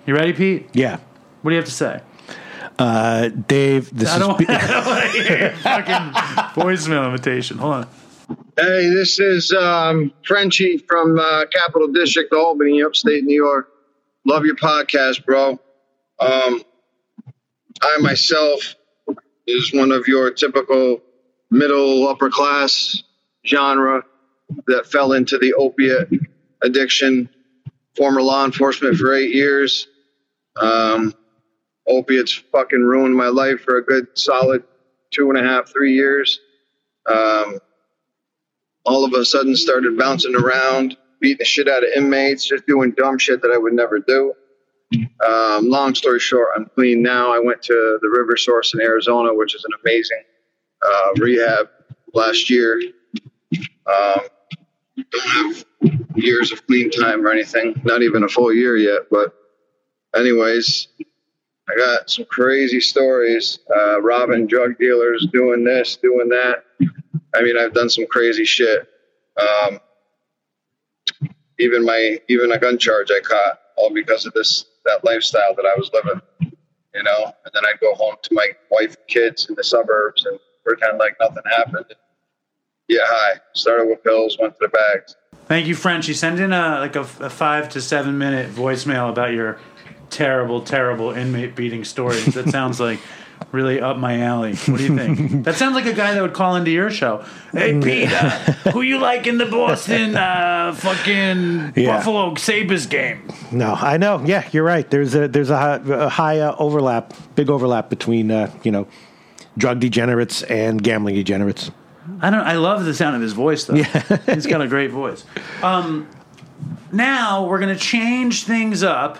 You ready, Pete? yeah. What do you have to say? Uh, Dave, this I is. don't, <laughs> I don't want to hear your fucking voicemail imitation. Hold on. Hey, this is um, Frenchie from uh, Capital District, Albany, upstate New York. Love your podcast, bro. Um, I myself is one of your typical middle upper class genre that fell into the opiate addiction. Former law enforcement for eight years. Um, opiates fucking ruined my life for a good solid two and a half, three years. Um, all of a sudden started bouncing around, beating the shit out of inmates, just doing dumb shit that I would never do. Um, long story short, I'm clean now. I went to the River Source in Arizona, which is an amazing uh, rehab last year. Um, don't have years of clean time or anything, not even a full year yet. But, anyways, I got some crazy stories uh, robbing drug dealers, doing this, doing that. I mean, I've done some crazy shit. Um, even my even a gun charge I caught all because of this that lifestyle that I was living. You know, and then I'd go home to my wife and kids in the suburbs and pretend like nothing happened. Yeah, high. Started with pills, went to the bags. Thank you, Frenchie. Send in a like a, a five to seven minute voicemail about your terrible, terrible inmate beating stories. That sounds <laughs> like really up my alley. What do you think? <laughs> that sounds like a guy that would call into your show. Hey, Pete, uh, <laughs> who you like in the Boston uh, fucking Yeah. Buffalo Sabres game? No, I know. Yeah, you're right. There's a there's a high, a high uh, overlap, big overlap between uh, you know drug degenerates and gambling degenerates. I don't. I love the sound of his voice, though. Yeah. He's got a great voice. Um, now we're gonna change things up,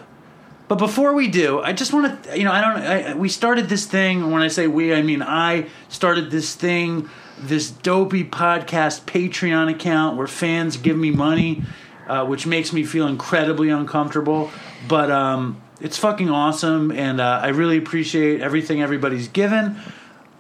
but before we do, I just want to. You know, I don't. I, we started this thing. When I say we, I mean I started this thing, this dopey podcast Patreon account where fans give me money, uh, which makes me feel incredibly uncomfortable. But um, it's fucking awesome, and uh, I really appreciate everything everybody's given.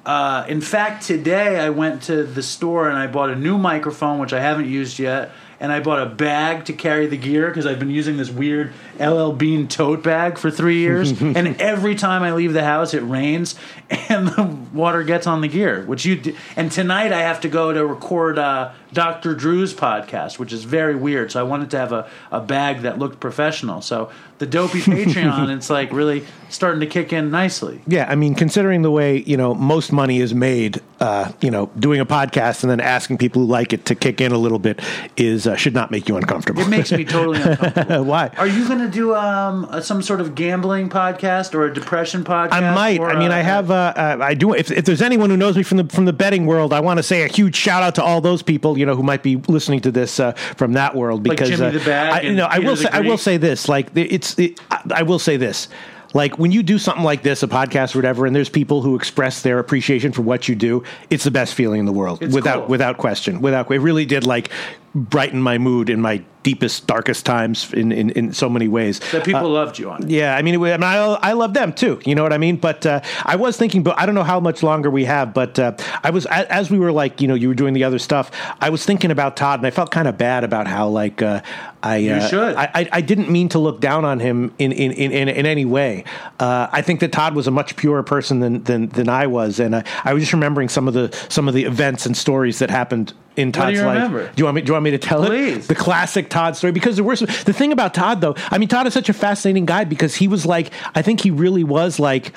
Uh, in fact, today I went to the store and I bought a new microphone, which I haven't used yet, and I bought a bag to carry the gear because I've been using this weird LL Bean tote bag for three years. <laughs> and every time I leave the house, it rains <laughs> and the water gets on the gear. Which you d- and tonight I have to go to record uh, Dr. Drew's podcast, which is very weird. So I wanted to have a, a bag that looked professional. So the dopey <laughs> Patreon, it's like really starting to kick in nicely. Yeah, I mean, considering the way you know most money is made, uh, you know, doing a podcast and then asking people who like it to kick in a little bit is uh, should not make you uncomfortable. It makes me totally uncomfortable. <laughs> Why? Are you going to do um, a- some sort of gambling podcast or a depression podcast? I might. I mean, a- I have. Uh, uh, I do. If, if there's anyone who knows me from the from the betting world, I want to say a huge shout out to all those people, you know, who might be listening to this uh, from that world. Like Because Jimmy uh, the Bag I, no, I will say. I will say this. Like it's. It, I, I will say this. Like when you do something like this, a podcast or whatever, and there's people who express their appreciation for what you do, it's the best feeling in the world, It's without cool. without question. Without it really did like brighten my mood in my deepest, darkest times in in, in so many ways. that people loved you on. it. Yeah, I mean, I, mean, I, I love them too. You know what I mean? But uh, I was thinking, but I don't know how much longer we have. But uh, I was as we were like, you know, you were doing the other stuff. I was thinking about Todd, and I felt kind of bad about how like uh, I uh, should. I, I I didn't mean to look down on him in in in, in, in any way. Uh, I think that Todd was a much purer person than than, than I was, and uh, I was just remembering some of the some of the events and stories that happened in do Todd's you life. remember? Do you want me? Do you want me to tell Please. it? The classic Todd story because there were some, the thing about Todd though. I mean, Todd is such a fascinating guy because he was like, I think he really was like.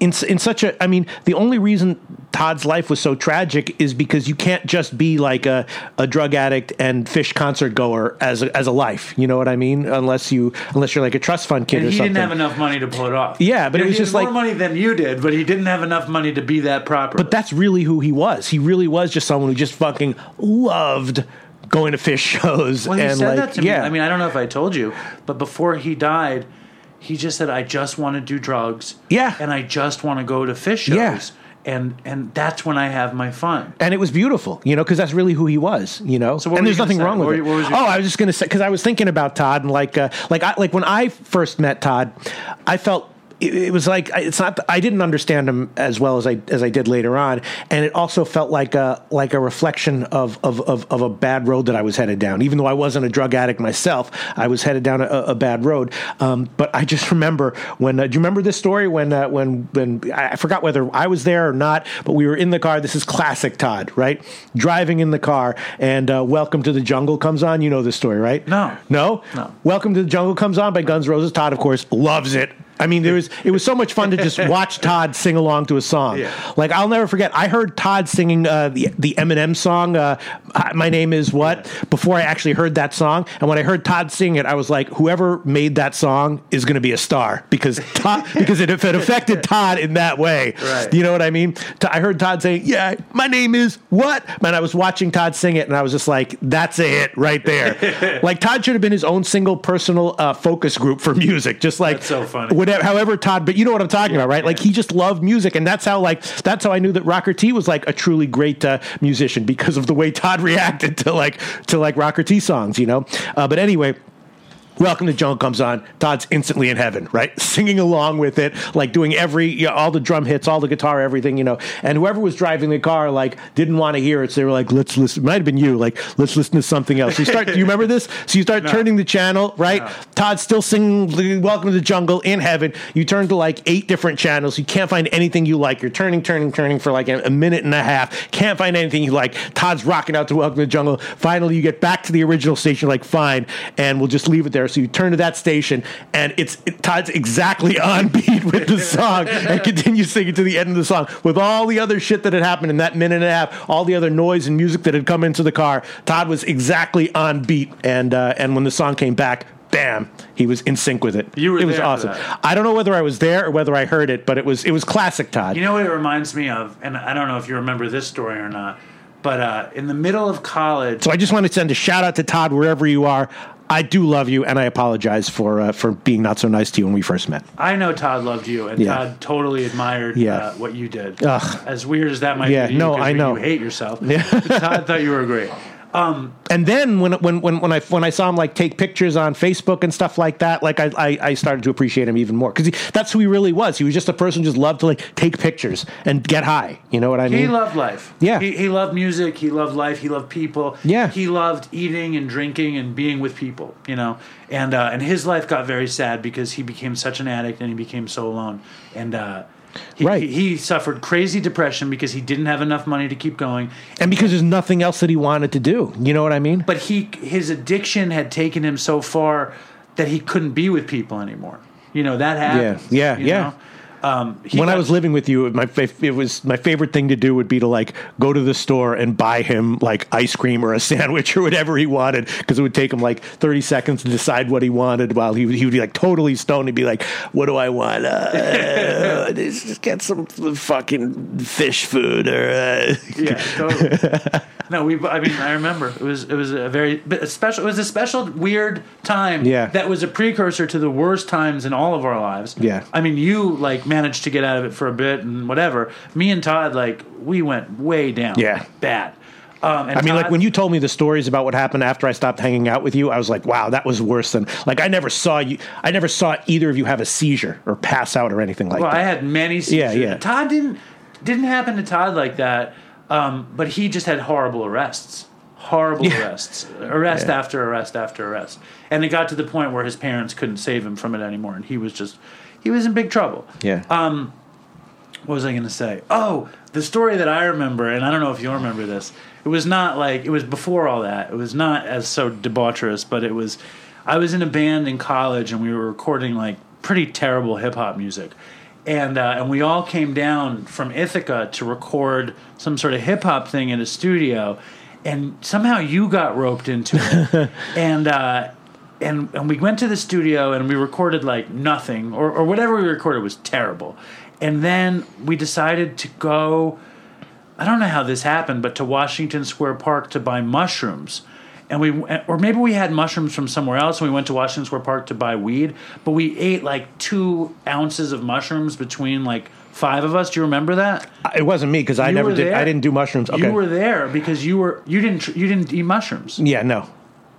In, in such a, I mean, the only reason Todd's life was so tragic is because you can't just be like a, a drug addict and Phish concert goer as a, as a life. You know what I mean? Unless you, unless you're like a trust fund kid And or he something. didn't have enough money to pull it off. Yeah, but it was he just had like- more money than you did, but he didn't have enough money to be that proper. But that's really who he was. He really was just someone who just fucking loved going to Phish shows. well, he and said like, that to yeah. me. I mean, I don't know if I told you, but before he died, he just said, "I just want to do drugs." Yeah. and I just want to go to Phish shows. Yeah. And and that's when I have my fun. and it was beautiful, you know, because that's really who he was, you know. So and there's nothing gonna wrong with What it. what oh, I was just gonna say because I was thinking about Todd and like, uh, like, I, like when I first met Todd, I felt it, it was like it's not. I didn't understand him as well as I as I did later on, and it also felt like a like a reflection of of of, of a bad road that I was headed down. Even though I wasn't a drug addict myself, I was headed down a, a bad road. Um, but I just <laughs> remember when. Uh, do you remember this story when uh, when when I forgot whether I was there or not, but we were in the car. This is classic Todd, right? Driving in the car, and uh, "Welcome to the Jungle" comes on. You know this story, right? No. no, No. "Welcome to the Jungle" comes on by Guns Roses. Todd, of course, loves it. I mean, there was it was so much fun to just <laughs> watch Todd sing along to a song. Yeah. Like I'll never forget. I heard Todd singing uh, the the Eminem song. Uh, My name is what before I actually heard that song. And when I heard Todd sing it, I was like, whoever made that song is going to be a star because Todd, <laughs> because it, if it affected Todd in that way, Right. you know what I mean. I heard Todd saying, "Yeah, my name is what," and I was watching Todd sing it, and I was just like, "That's a hit right there." <laughs> like Todd should have been his own single personal uh, focus group for music, just like That's so funny. Whatever, however, Todd, but you know what I'm talking about, right? Like he just loved music, and that's how like that's how I knew that Rocker T was like a truly great uh, musician because of the way Todd <laughs> reacted to like to like Rocker T songs, you know. Uh, but anyway. Welcome to the Jungle comes on. Todd's instantly in heaven, right? <laughs> Singing along with it, like doing every, you know, all the drum hits, all the guitar, everything, you know. And whoever was driving the car, like, didn't want to hear it. So they were like, let's listen. It might have been you, like, let's listen to something else. So you start, do you remember this? So you start <laughs> turning the channel, right? No. Todd's still singing Welcome to the Jungle in heaven. You turn to like eight different channels. You can't find anything you like. You're turning, turning, turning for like a, a minute and a half. Can't find anything you like. Todd's rocking out to Welcome to the Jungle. Finally, you get back to the original station, like, fine, and we'll just leave it there. So you turn to that station, and it's it, Todd's exactly <laughs> on beat with the song and <laughs> continues singing to the end of the song with all the other shit that had happened in that minute and a half, all the other noise and music that had come into the car. Todd was exactly on beat, and uh, and when the song came back, bam, he was in sync with it. You were it was there for awesome. that. I don't know whether I was there or whether I heard it, but it was it was classic Todd. You know what it reminds me of, and I don't know if you remember this story or not, but uh, in the middle of college, so I just want to send a shout out to Todd wherever you are. I do love you, and I apologize for uh, for being not so nice to you when we first met. I know Todd loved you, and Yeah. Todd totally admired Yeah. uh, what you did. Ugh. As weird as that might Yeah, be, no, you, I you know. hate yourself. Todd thought you were great. <laughs> and then when when when when I when I saw him like take pictures on Facebook and stuff like that, like I I, I started to appreciate him even more because that's who he really was. He was just a person who just loved to like take pictures and get high. You know what I mean? He loved life. Yeah. He, he loved music. He loved life. He loved people. Yeah. He loved eating and drinking and being with people, you know. And uh, and his life got very sad because he became such an addict and he became so alone. And uh, he, Right. he, suffered crazy depression because he didn't have enough money to keep going. and because there's nothing else that he wanted to do. You know what I mean? But he his addiction had taken him so far that he couldn't be with people anymore. You know that happened. Yeah, you yeah. know? Um, he when I was living with you, my it was my favorite thing to do would be to like go to the store and buy him like ice cream or a <laughs> sandwich or whatever he wanted because it would take him like thirty seconds to decide what he wanted. While he would, he would be like totally stoned, he'd be like, "What do I want? Uh, <laughs> just get some fucking fish food or uh, Yeah, totally. <laughs> no, we. I mean, I remember it was it was a very a special. It was a special weird time. Yeah. that was a precursor to the worst times in all of our lives. Yeah. I mean, you like managed to get out of it for a bit and whatever. Me and Todd, like, we went way down. Yeah. bad. Um, and I mean, like when you told me the stories about what happened after I stopped hanging out with you, I was like, wow, that was worse than like I never saw you. I never saw either of you have a seizure or pass out or anything like Well, that. I had many. Seizures. Yeah, yeah. Todd didn't didn't happen to Todd like that, um, but he just had horrible arrests, horrible Yeah. arrests, arrest after arrest after arrest, and it got to the point where his parents couldn't save him from it anymore, and he was just he was in big trouble. yeah. What was I going to say? Oh, the story that I remember, and I don't know if you remember this. It was not like it was before all that. It was not as so debaucherous, but it was. I was in a band in college, and we were recording like pretty terrible hip hop music, and uh, and we all came down from Ithaca to record some sort of hip hop thing in a studio, and somehow you got roped into it, <laughs> and. Uh, and and we went to the studio and we recorded like nothing or, or whatever we recorded was terrible. And then we decided to go i don't know how this happened but to washington square park to buy mushrooms and we or maybe we had mushrooms from somewhere else and we went to washington square park to buy weed but we ate like two ounces of mushrooms between like five of us do you remember that uh, It wasn't me because I never did. there? I didn't do mushrooms. Okay. you were there because you were you didn't you didn't eat mushrooms yeah, no.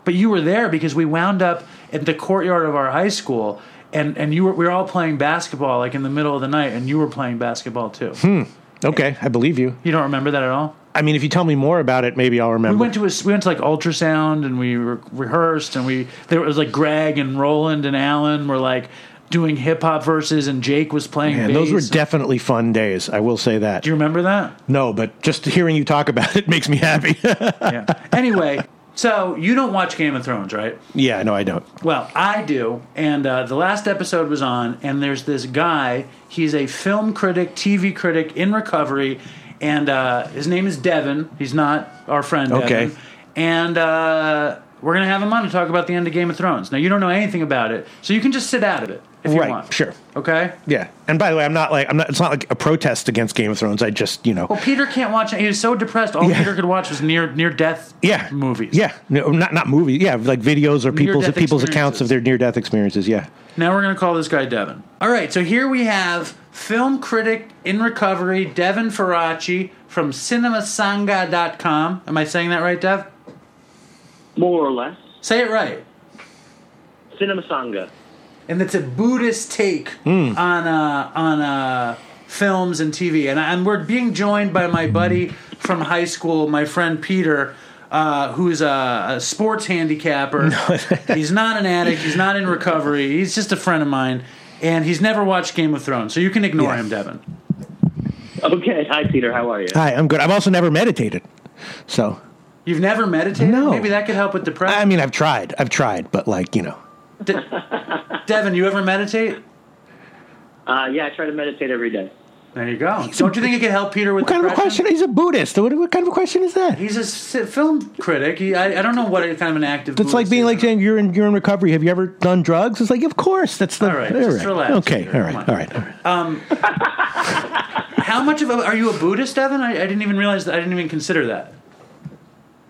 but you were there because we wound up at the courtyard of our high school and and you were we were all playing basketball like in the middle of the night and you were playing basketball too hmm. Okay, I believe you. you don't remember that at all I mean, if you tell me more about it, maybe I'll remember. we went to a, we went to like ultrasound and we re- rehearsed and we there was like greg and roland and alan were like doing hip-hop verses and jake was playing and those were definitely fun days. I will say that. do you remember that No, but just hearing you talk about it <laughs> makes me happy. <laughs> yeah. Anyway, So you don't watch Game of Thrones, right? Yeah, no, I don't. Well, I do, and uh, the last episode was on, and there's this guy. He's a film critic, TV critic in recovery, and uh, his name is Devin. He's not our friend. Okay. Devin. And uh, we're gonna have him on to talk about the end of Game of Thrones. Now you don't know anything about it, so you can just sit out of it if you Right, want. sure. Okay. Yeah, and by the way, I'm not like I'm not. It's not like a protest against Game of Thrones. I just you know. Well, Peter can't watch it. He was so depressed. All Yeah. Peter could watch was near near death yeah, movies. Yeah, no, not not movies. Yeah, like videos or people's people's accounts of their near death experiences. Yeah. Now we're going to call this guy Devin. All right, so here we have film critic in recovery, Devin Faraci from cinemasangha.com. Am I saying that right, Dev? More or less. Say it right. Cinema Sangha. And it's a Buddhist take on uh, on uh, films and TV. And, and we're being joined by my buddy from high school, my friend Peter. Uh, who's a, a sports handicapper? <laughs> he's not an addict. He's not in recovery. He's just a friend of mine, and he's never watched Game of Thrones. So you can ignore Yeah. him, Devin. Okay. Hi, Peter. How are you? Hi, I'm good. I've also never meditated, so You've never meditated? No. Maybe that could help with depression. I mean, I've tried. I've tried, but like you know, De- <laughs> Devin, you ever meditate? Uh, yeah, I try to meditate every day. There you go. Don't you think it could help Peter with what kind of a question? He's a Buddhist. What, what kind of a question is that? He's a film critic. He, I, I don't know what kind of an active. It's like being like saying you're in you're in recovery. Have you ever done drugs? It's like, of course. That's the All right, just relax, Okay, Peter. all right, Come on. all right, all right. <laughs> How much of a are you a Buddhist, Devin? I, I didn't even realize that. I didn't even consider that.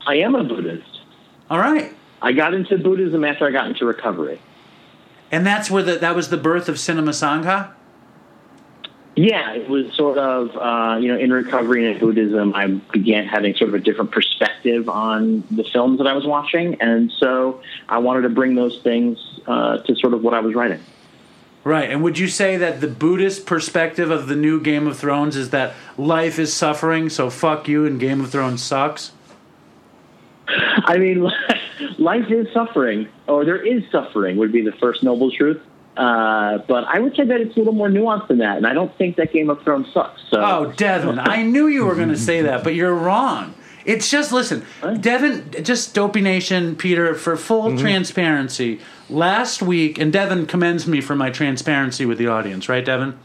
I am a Buddhist. All right, I got into Buddhism after I got into recovery. and that's where the, that was the birth of Cinema Sangha. Yeah, it was sort of, uh, you know, in recovery and in Buddhism, I began having sort of a different perspective on the films that I was watching. And so I wanted to bring those things uh, to sort of what I was writing. Right, and would you say that the Buddhist perspective of the new Game of Thrones is that life is suffering, so fuck you, and Game of Thrones sucks? I mean, <laughs> life is suffering, or there is suffering, would be the first noble truth. Uh, but I would say that it's a little more nuanced than that, and I don't think that Game of Thrones sucks. So, Oh, Devin, I <laughs> knew you were going to say that, but you're wrong. It's just listen, Devin, just Dopey Nation, Peter, for full transparency. Last week, and Devin commends me for my transparency with the audience, right, Devin?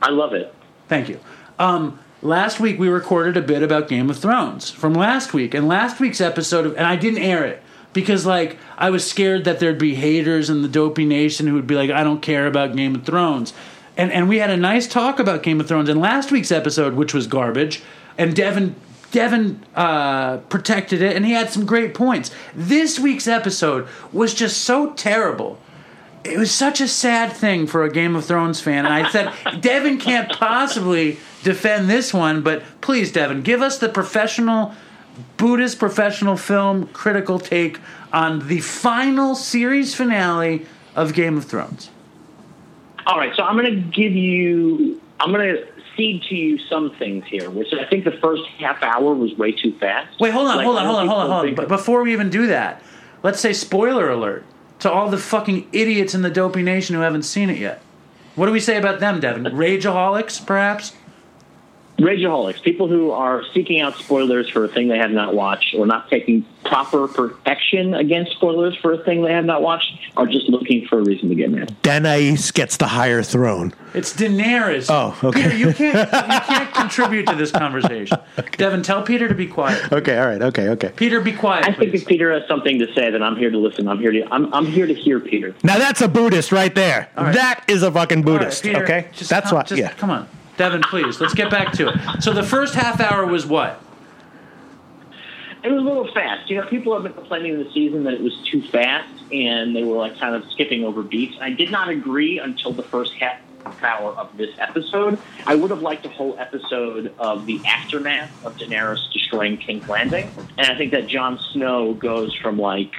I love it. Thank you. Um, last week we recorded a bit about Game of Thrones from last week, and last week's episode, of, and I didn't air it because like I was scared that there'd be haters in the Dopey Nation who would be like, I don't care about Game of Thrones, and and we had a nice talk about Game of Thrones in last week's episode, which was garbage, and Devin. Devin uh, protected it, and he had some great points. This week's episode was just so terrible it was such a sad thing for a Game of Thrones fan. And I said, <laughs> Devin can't possibly defend this one, but please, Devin, give us the professional, Buddhist professional film critical take on the final series finale of Game of Thrones. All right, so I'm going to give you, I'm going to cede to you some things here, which I think the first half hour was way too fast. Wait, hold on, Like, hold on, hold on, hold on, hold on. But before we even do that, let's say spoiler alert to all the fucking idiots in the Dopey Nation who haven't seen it yet. What do we say about them, Devin? <laughs> Rageaholics, perhaps? Rageaholics, people who are seeking out spoilers for a thing they have not watched or not taking proper protection against spoilers for a thing they have not watched are just looking for a reason to get mad. Danais gets the higher throne. It's Daenerys. Oh, okay. Peter, you can't <laughs> you can't contribute to this conversation. Devin, tell Peter to be quiet. Okay, all right, okay, okay. Peter, be quiet, I think if Peter has something to say, then I'm here to listen. I'm here to I'm, I'm here to hear Peter. Now that's a Buddhist right there. right. That is a fucking All right, Buddhist. Peter, okay, just that's come, what. Just, Yeah. Come on, Devin, please. Let's get back to it. So the first half hour was what? It was a little fast. You know, people have been complaining this season that it was too fast and they were like kind of skipping over beats. I did not agree until the first half hour of this episode. I would have liked a whole episode of the aftermath of Daenerys destroying King's Landing. And I think that Jon Snow goes from like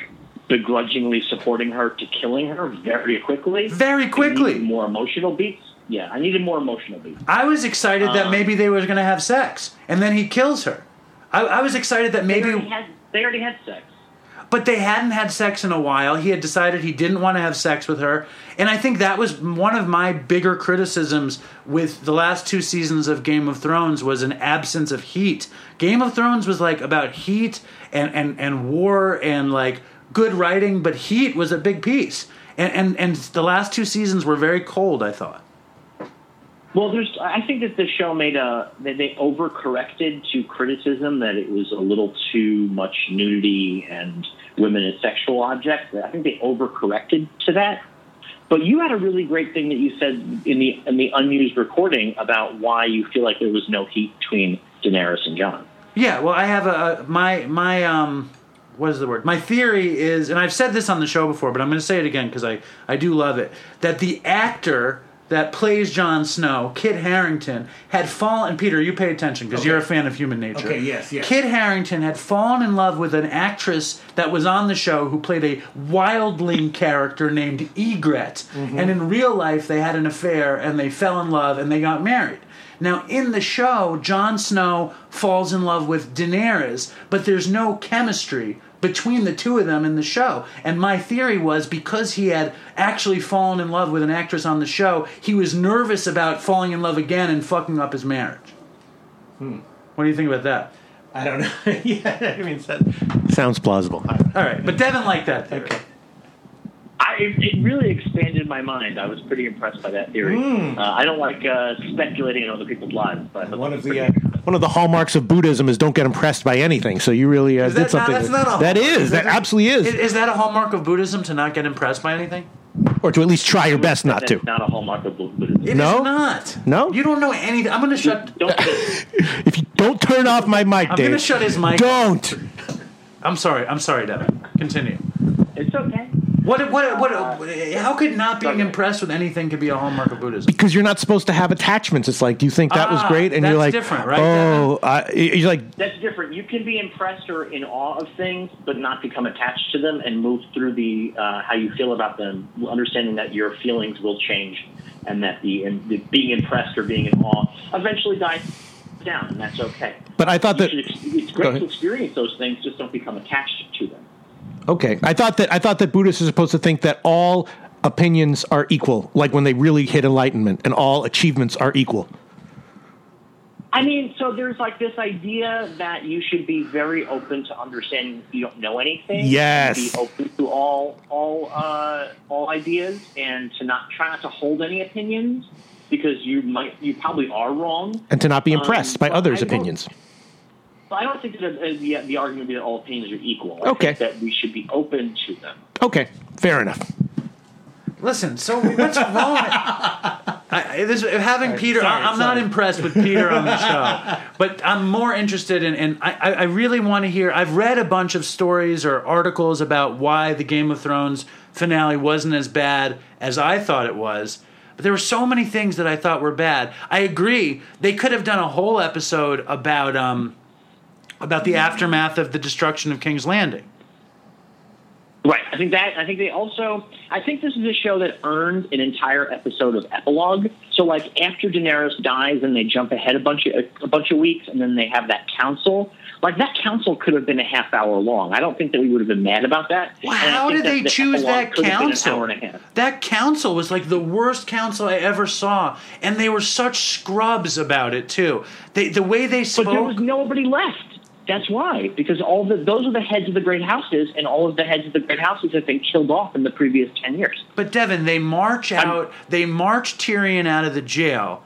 begrudgingly supporting her to killing her very quickly. Very quickly. more emotional beats. Yeah, I needed more emotional beats. I was excited that Um, maybe they were going to have sex, and then he kills her. I, I was excited that They maybe. already had, they already had sex. but they hadn't had sex in a while. He had decided he didn't want to have sex with her. And I think that was one of my bigger criticisms with the last two seasons of Game of Thrones was an absence of heat. Game of Thrones was like about heat and, and, and war and like good writing, but heat was a big piece. And, and and the last two seasons were very cold, I thought. Well, there's. I think that the show made a that they overcorrected to criticism that it was a little too much nudity and women as sexual objects. I think they overcorrected to that. But you had a really great thing that you said in the in the unused recording about why you feel like there was no heat between Daenerys and Jon. Yeah, well, I have a, a my my um what is the word? My theory is, and I've said this on the show before, but I'm going to say it again because I I do love it that the actor that plays Jon Snow, Kit Harington, had fallen. Peter, you pay attention because Okay. you're a fan of human nature. Okay, yes, yes. Kit Harington had fallen in love with an actress that was on the show who played a wildling character named Ygritte. Mm-hmm. And in real life, they had an affair and they fell in love and they got married. Now, in the show, Jon Snow falls in love with Daenerys, but there's no chemistry between the two of them in the show. And my theory was because he had actually fallen in love with an actress on the show, he was nervous about falling in love again and fucking up his marriage. Hmm. What do you think about that? I don't know. <laughs> yeah, I mean, that sounds plausible. All right, but Devin liked that theory. Okay. I, it really expanded my mind. I was pretty impressed by that theory. Hmm. Uh, I don't like uh, speculating on other people's lives, but One of the uh, one of the hallmarks of Buddhism is don't get impressed by anything. So you really uh, Is did that not- something. that's not a that hallmark. is Is that that absolutely is, Is, is that a hallmark of Buddhism to not get impressed by anything? or to at least try your best not that's to. not a hallmark of Buddhism. It is No? not. No? You don't know anything. I'm going to shut. Don't <laughs> If you don't turn off my mic, I'm going to shut his mic. don't. I'm sorry. I'm sorry, Devin. Continue. it's okay. What? What? What? How could not being impressed with anything could be a hallmark of Buddhism? Because you're not supposed to have attachments. It's like, do you think that was Ah, great? And that's you're like, different, right, oh, I, you're like, That's different. You can be impressed or in awe of things, but not become attached to them and move through the uh, how you feel about them, understanding that your feelings will change and that the, and the being impressed or being in awe eventually dies down, and that's okay. but I thought You that. should it's great to experience those things, just don't become attached to them. Okay, I thought that I thought that Buddhists are supposed to think that all opinions are equal, like when they really hit enlightenment, and all achievements are equal. I mean, so there's like this idea that you should be very open to understanding you don't know anything. Yes. Be open to all all uh, all ideas and to not try not to hold any opinions because you might you probably are wrong. and to not be impressed Um, by others' opinions. But I don't think that uh, the, the argument would be that all opinions are equal. I Okay. think that we should be open to them. Okay, fair enough. Listen. So what's <laughs> wrong? I, this, having Peter, sorry, I, I'm not impressed with Peter on the show, <laughs> but I'm more interested in, and I, I I really want to hear. I've read a bunch of stories or articles about why the Game of Thrones finale wasn't as bad as I thought it was. But there were so many things that I thought were bad. I agree. They could have done a whole episode about um, about the aftermath of the destruction of King's Landing. Right. I think that. I think they also. I think this is a show that earned an entire episode of epilogue. So, like after Daenerys dies, and they jump ahead a bunch of a bunch of weeks, and then they have that council. Like that council could have been a half hour long. I don't think that we would have been mad about that. Wow, how did they the choose that could have been council? An hour and a half. That council was like the worst council I ever saw, and they were such scrubs about it too. They, the way they spoke. But there was nobody left. That's why, because all the those are the heads of the great houses, and all of the heads of the great houses have been killed off in the previous ten years. But Devin, they march out. They march Tyrion out of the jail.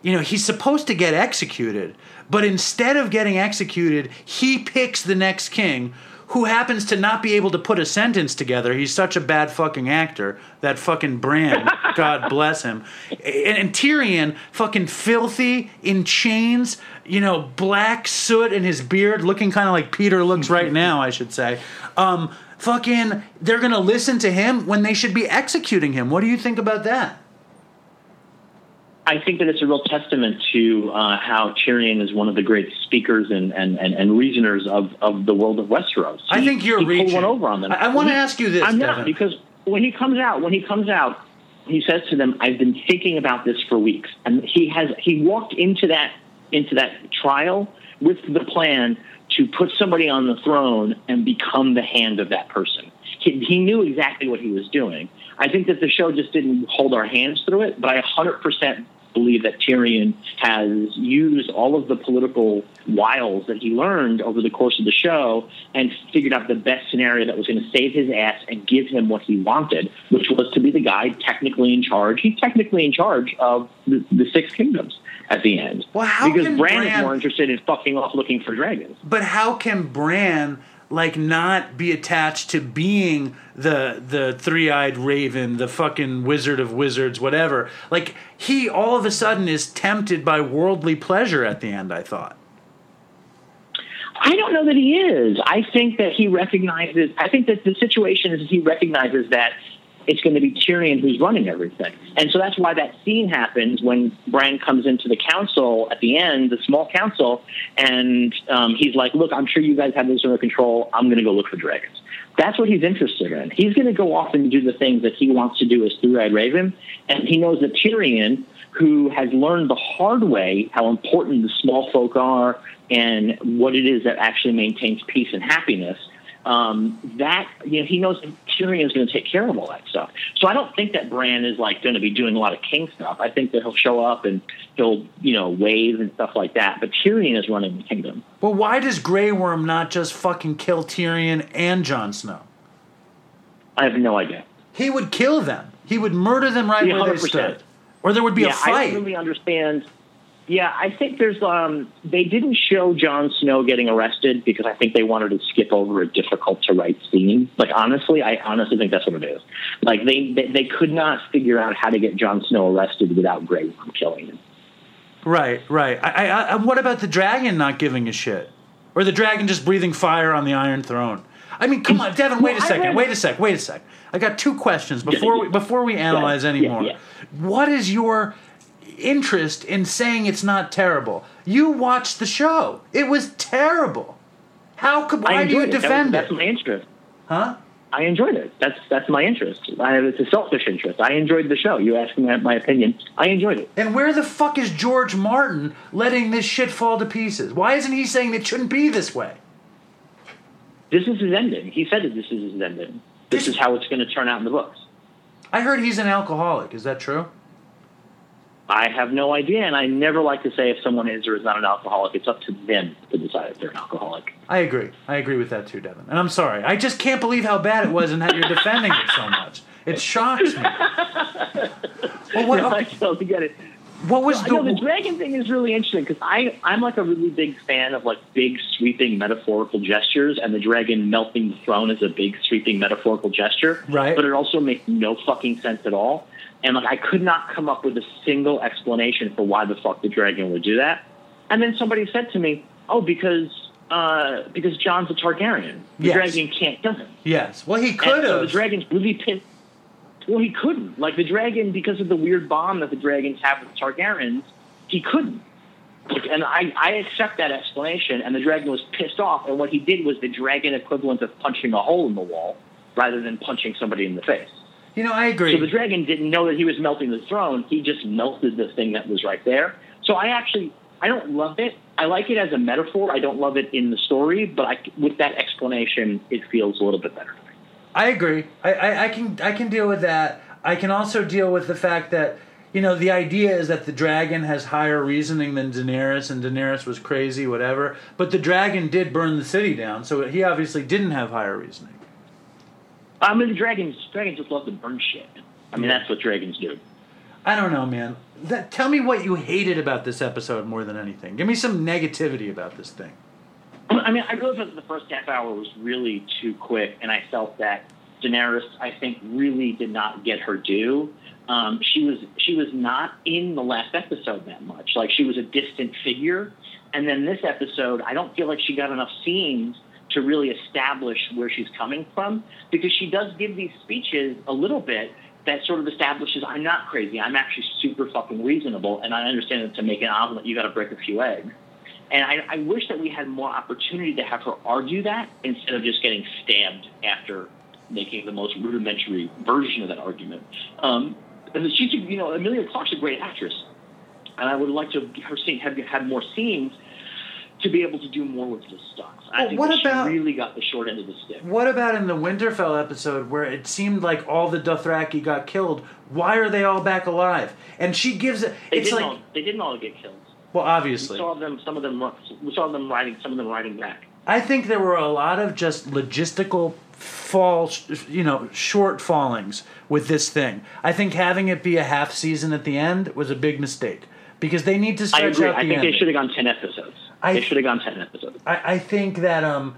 You know he's supposed to get executed, but instead of getting executed, he picks the next king, who happens to not be able to put a sentence together. He's such a bad fucking actor. That fucking Bran, <laughs> God bless him. And, and Tyrion, fucking filthy in chains. You know, black soot in his beard, looking kind of like Peter looks right now. I should say. Um, fucking, they're gonna listen to him when they should be executing him. What do you think about that? I think that it's a real testament to uh, how Tyrion is one of the great speakers and, and, and, and reasoners of, of the world of Westeros. I think you're he reaching. one over on them. I, I want to ask you this, I'm Devin. not because when he comes out, when he comes out, he says to them, "I've been thinking about this for weeks," and he has he walked into that into that trial with the plan to put somebody on the throne and become the hand of that person. He, he knew exactly what he was doing. I think that the show just didn't hold our hands through it, but I 100% believe that Tyrion has used all of the political wiles that he learned over the course of the show and figured out the best scenario that was going to save his ass and give him what he wanted, which was to be the guy technically in charge. He's technically in charge of the, the Six Kingdoms at the end. Well, how because Bran, Bran- is more interested in fucking off looking for dragons. But how can Bran like not be attached to being the the three-eyed raven, the fucking wizard of wizards, whatever? Like he all of a sudden is tempted by worldly pleasure at the end, I thought. I don't know that he is. I think that he recognizes. I think that the situation is he recognizes that it's going to be Tyrion who's running everything, and so that's why that scene happens when Bran comes into the council at the end, the small council, and um, he's like, "Look, I'm sure you guys have this under control. I'm going to go look for dragons." That's what he's interested in. He's going to go off and do the things that he wants to do as Three-Eyed Raven, and he knows that Tyrion, who has learned the hard way how important the small folk are and what it is that actually maintains peace and happiness, um, that you know he knows that Tyrion is going to take care of all that stuff. So I don't think that Bran is like going to be doing a lot of king stuff. I think that he'll show up and he'll you know wave and stuff like that. But Tyrion is running the kingdom. Well, why does Grey Worm not just fucking kill Tyrion and Jon Snow? I have no idea. He would kill them. He would murder them right Yeah, where they 100%. stood. Or there would be yeah, a fight. I don't really understand. Yeah, I think there's um they didn't show Jon Snow getting arrested because I think they wanted to skip over a difficult to write scene. Like honestly, I honestly think that's what it is. Like they they, they could not figure out how to get Jon Snow arrested without Grey Worm killing him. Right, right. I, I, I, what about the dragon not giving a shit, or the dragon just breathing fire on the Iron Throne? I mean, come on, Devin. Wait a Well, second. Wait a sec. Wait a sec. I got two questions before we before we analyze yeah, anymore. yeah. What is your interest in saying it's not terrible? You watched the show. It was terrible. How could? Why do you it. That was- defend That's it? my interest. Huh? I enjoyed it. That's that's my interest. I, it's a selfish interest. I enjoyed the show. You asked me my opinion. I enjoyed it. And where the fuck is George Martin letting this shit fall to pieces? Why isn't he saying it shouldn't be this way? This is his ending. He said that this is his ending. This is how it's going to turn out in the books. I heard he's an alcoholic. Is that true? I have no idea, and I never like to say if someone is or is not an alcoholic. It's up to them to decide if they're an alcoholic. I agree. I agree with that too, Devin. And I'm sorry. I just can't believe how bad it was and that you're defending it so much. It shocks me. Well, what, <laughs> I totally get it. what was know the the? dragon thing is really interesting because I I'm like a really big fan of like big sweeping metaphorical gestures, and the dragon melting the throne is a big sweeping metaphorical gesture. Right. But it also makes no fucking sense at all. And like I could not come up with a single explanation for why the fuck the dragon would do that. And then somebody said to me, "Oh, because uh, because Jon's a Targaryen. The Yes. dragon can't kill him." Yes. Well, he could so the dragon's really pissed. Well, he couldn't. Like the dragon, because of the weird bond that the dragons have with the Targaryens, he couldn't. And I, I accept that explanation. And the dragon was pissed off. And what he did was the dragon equivalent of punching a hole in the wall rather than punching somebody in the face. You know, I agree. So the dragon didn't know that he was melting the throne. He just melted the thing that was right there. So I actually, I don't love it. I like it as a metaphor. I don't love it in the story. But I, with that explanation, it feels a little bit better to me. I agree. I, I, I can I can deal with that. I can also deal with the fact that you know the idea is that the dragon has higher reasoning than Daenerys, and Daenerys was crazy, whatever. But the dragon did burn the city down, so he obviously didn't have higher reasoning. I mean, the dragons, dragons just love to burn shit. I mean, that's what dragons do. I don't know, man. That, tell me what you hated about this episode more than anything. Give me some negativity about this thing. I mean, I really felt that the first half hour was really too quick, and I felt that Daenerys, I think, really did not get her due. Um, she was she was not in the last episode that much. Like she was a distant figure, and then this episode, I don't feel like she got enough scenes to really establish where she's coming from because she does give these speeches a little bit that sort of establishes I'm not crazy. I'm actually super fucking reasonable, and I understand that to make an omelet, you got to break a few eggs. And I, I wish that we had more opportunity to have her argue that instead of just getting stabbed after making the most rudimentary version of that argument. Um, and she's, you know, Emilia Clarke's a great actress, and I would like to have seen have had more scenes to be able to do more with his stunts. I Well, think what about- she really got the short end of the stick. What about in the Winterfell episode where it seemed like all the Dothraki got killed? Why are they all back alive? And she gives it. They It's didn't like all they didn't all get killed. well, obviously, We saw them. Some of them. We saw them riding. Some of them riding back. I think there were a lot of just logistical fall, you know, short fallings with this thing. I think having it be a half season at the end was a big mistake because they need to I stretch agree. out the I think ending. they should have gone ten episodes. I- they should have gone ten episodes. I, I think that um,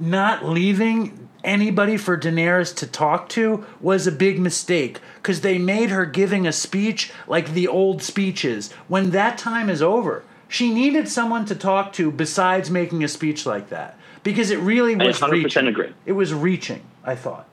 not leaving anybody for Daenerys to talk to was a big mistake because they made her giving a speech like the old speeches. When that time is over, she needed someone to talk to besides making a speech like that because it really I was 100% reaching. agree. It was reaching. I thought.